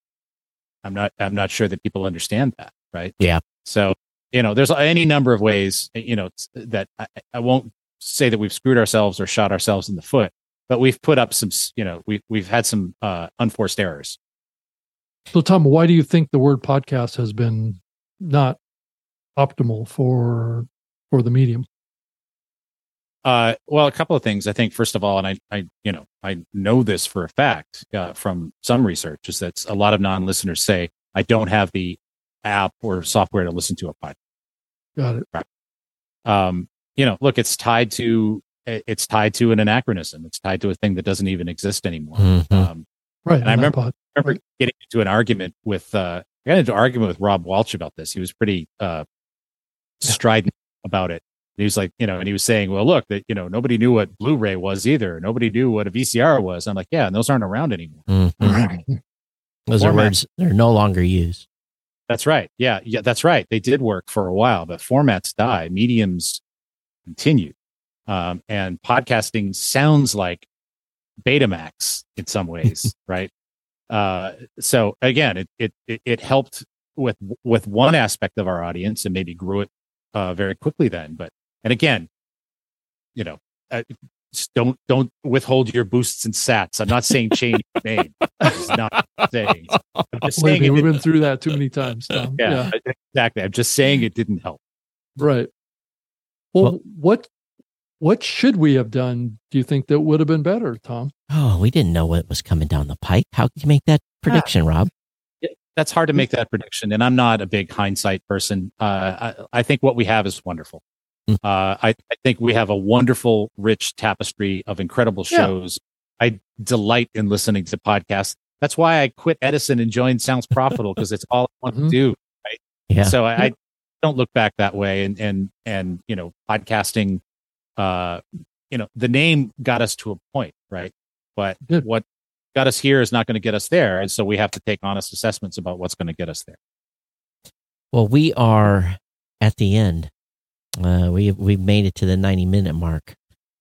i'm not i'm not sure that people understand that right? Yeah. So you know there's any number of ways you know that I, I won't say that we've screwed ourselves or shot ourselves in the foot but we've put up some you know we, we've had some uh unforced errors. So tom why do you think the word podcast has been not optimal for for the medium? Uh, well, a couple of things. I think first of all, and I, I, you know, I know this for a fact uh, from some research is that a lot of non-listeners say I don't have the app or software to listen to a podcast. Got it. Right. Um, you know, look, it's tied to it's tied to an anachronism. It's tied to a thing that doesn't even exist anymore. Mm-hmm. Um, right. And I remember, I remember right. getting into an argument with uh, I got into an argument with Rob Walch about this. He was pretty uh, strident about it. And he was like, you know, and he was saying, well, look, that, you know, nobody knew what Blu-ray was either. Nobody knew what a VCR was. I'm like, yeah, and those aren't around anymore. Mm-hmm. those Format. are words they're no longer used. That's right. Yeah. Yeah. That's right. They did work for a while, but formats die, mediums continue. Um, and podcasting sounds like Betamax in some ways, right? Uh, so again, it, it it it helped with with one aspect of our audience and maybe grew it uh, very quickly then. But and again, you know, uh, don't don't withhold your boosts and sats. I'm not saying change your name. I'm not saying. I'm just saying me, we've been through that too many times. Tom. yeah, exactly. I'm just saying it didn't help. Right. Well, Well- what what should we have done? Do you think that would have been better, Tom? Oh, we didn't know what was coming down the pike. How could you make that prediction, Rob? That's hard to make that prediction, and I'm not a big hindsight person. Uh, I, I think what we have is wonderful. Mm. Uh, I, I think we have a wonderful, rich tapestry of incredible Yeah. shows. I delight in listening to podcasts. That's why I quit Edison and joined Sounds Profitable because it's all I want Mhm. to do. Yeah. So I, I don't look back that way. And and and you know, podcasting, uh, you know, the name got us to a point, right? But Good. what got us here is not going to get us there, and so we have to take honest assessments about what's going to get us there. Well, we are at the end. Uh, we we've made it to the ninety minute mark,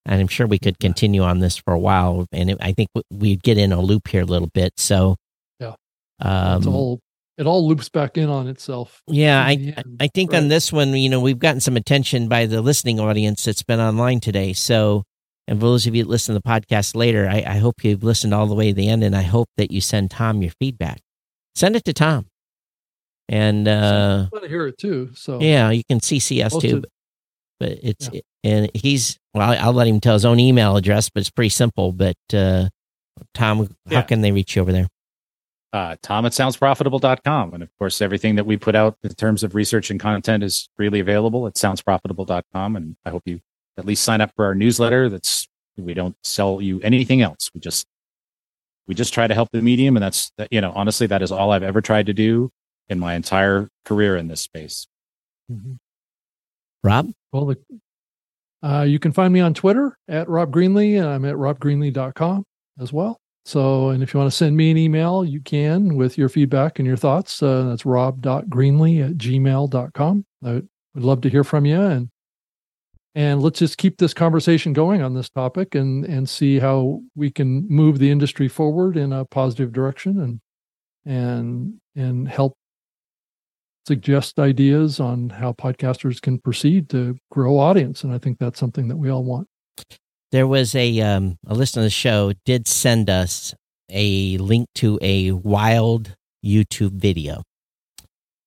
and I'm sure we could continue on this for a while. And it, I think we'd get in a loop here a little bit. So, Yeah. um, it's all it all loops back in on itself. yeah, I end. I think on this one, you know, we've gotten some attention by the listening audience that's been online today. So, and for those of you that listen to the podcast later, I, I hope you've listened all the way to the end, and I hope that you send Tom your feedback. Send it to Tom, and uh, I want to hear it too. So yeah, you can CC us Most too. But, but it's and he's well, I'll let him tell his own email address, but it's pretty simple. But uh, Tom, how can they reach you over there? Uh, Tom at soundsprofitable.com. And of course, everything that we put out in terms of research and content is freely available at soundsprofitable.com. And I hope you at least sign up for our newsletter. That's we don't sell you anything else. We just we just try to help the medium, and that's you know honestly that is all I've ever tried to do in my entire career in this space. Mhm. Rob, Well, the, uh, you can find me on Twitter at Rob Greenlee, and I'm at robgreenlee.com as well. So, and if you want to send me an email, you can with your feedback and your thoughts. Uh, that's rob.greenlee at gmail.com. I would love to hear from you. And and let's just keep this conversation going on this topic and and see how we can move the industry forward in a positive direction and and and help suggest ideas on how podcasters can proceed to grow audience. And i think that's something that we all want. There was a um, a listener of the show did send us a link to a wild YouTube video,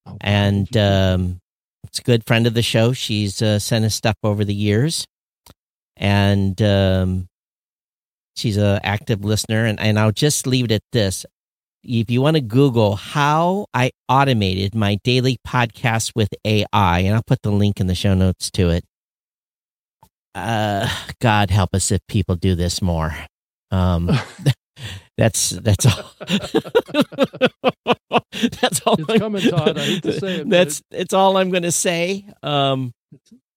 Oh, and um, it's a good friend of the show. She's uh, sent us stuff over the years, and um, she's an active listener. And, and I'll just leave it at this: if you want to Google how I automated my daily podcast with AI, and I'll put the link in the show notes to it. Uh, God help us if people do this more. Um, that's that's all. that's all. It's I'm- coming, Todd. I hate to say it, but That's it's all I'm going to say. Um,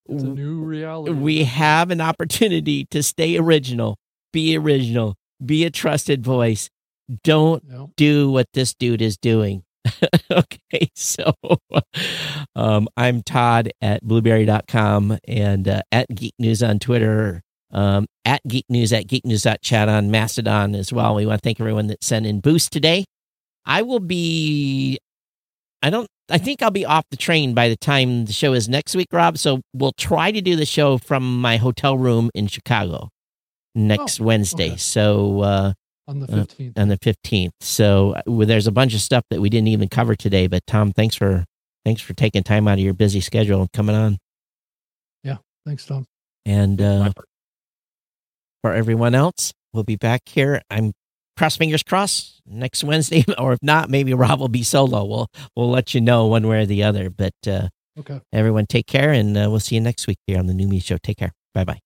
it's a new reality we have an opportunity to stay original, be original, be a trusted voice. Don't Yeah. do what this dude is doing. okay, so um, I'm Todd at blubrry.com and uh, at Geek News on Twitter, um, at Geek News at geeknews.chat on Mastodon as well. We want to thank everyone that sent in boost today. I will be, I don't, I think I'll be off the train by the time the show is next week, Rob. So we'll try to do the show from my hotel room in Chicago next Wednesday. okay. So, uh, on the uh, 15th on the 15th. So uh, well, there's a bunch of stuff that we didn't even cover today, but Tom, thanks for thanks for taking time out of your busy schedule and coming on. Yeah, thanks tom And uh, for everyone else, we'll be back here. I'm cross fingers crossed next Wednesday, or if not, maybe Rob will be solo. We'll we'll let you know one way or the other. But uh, okay everyone, take care, and uh, we'll see you next week here on the New Media Show. Take care. Bye bye.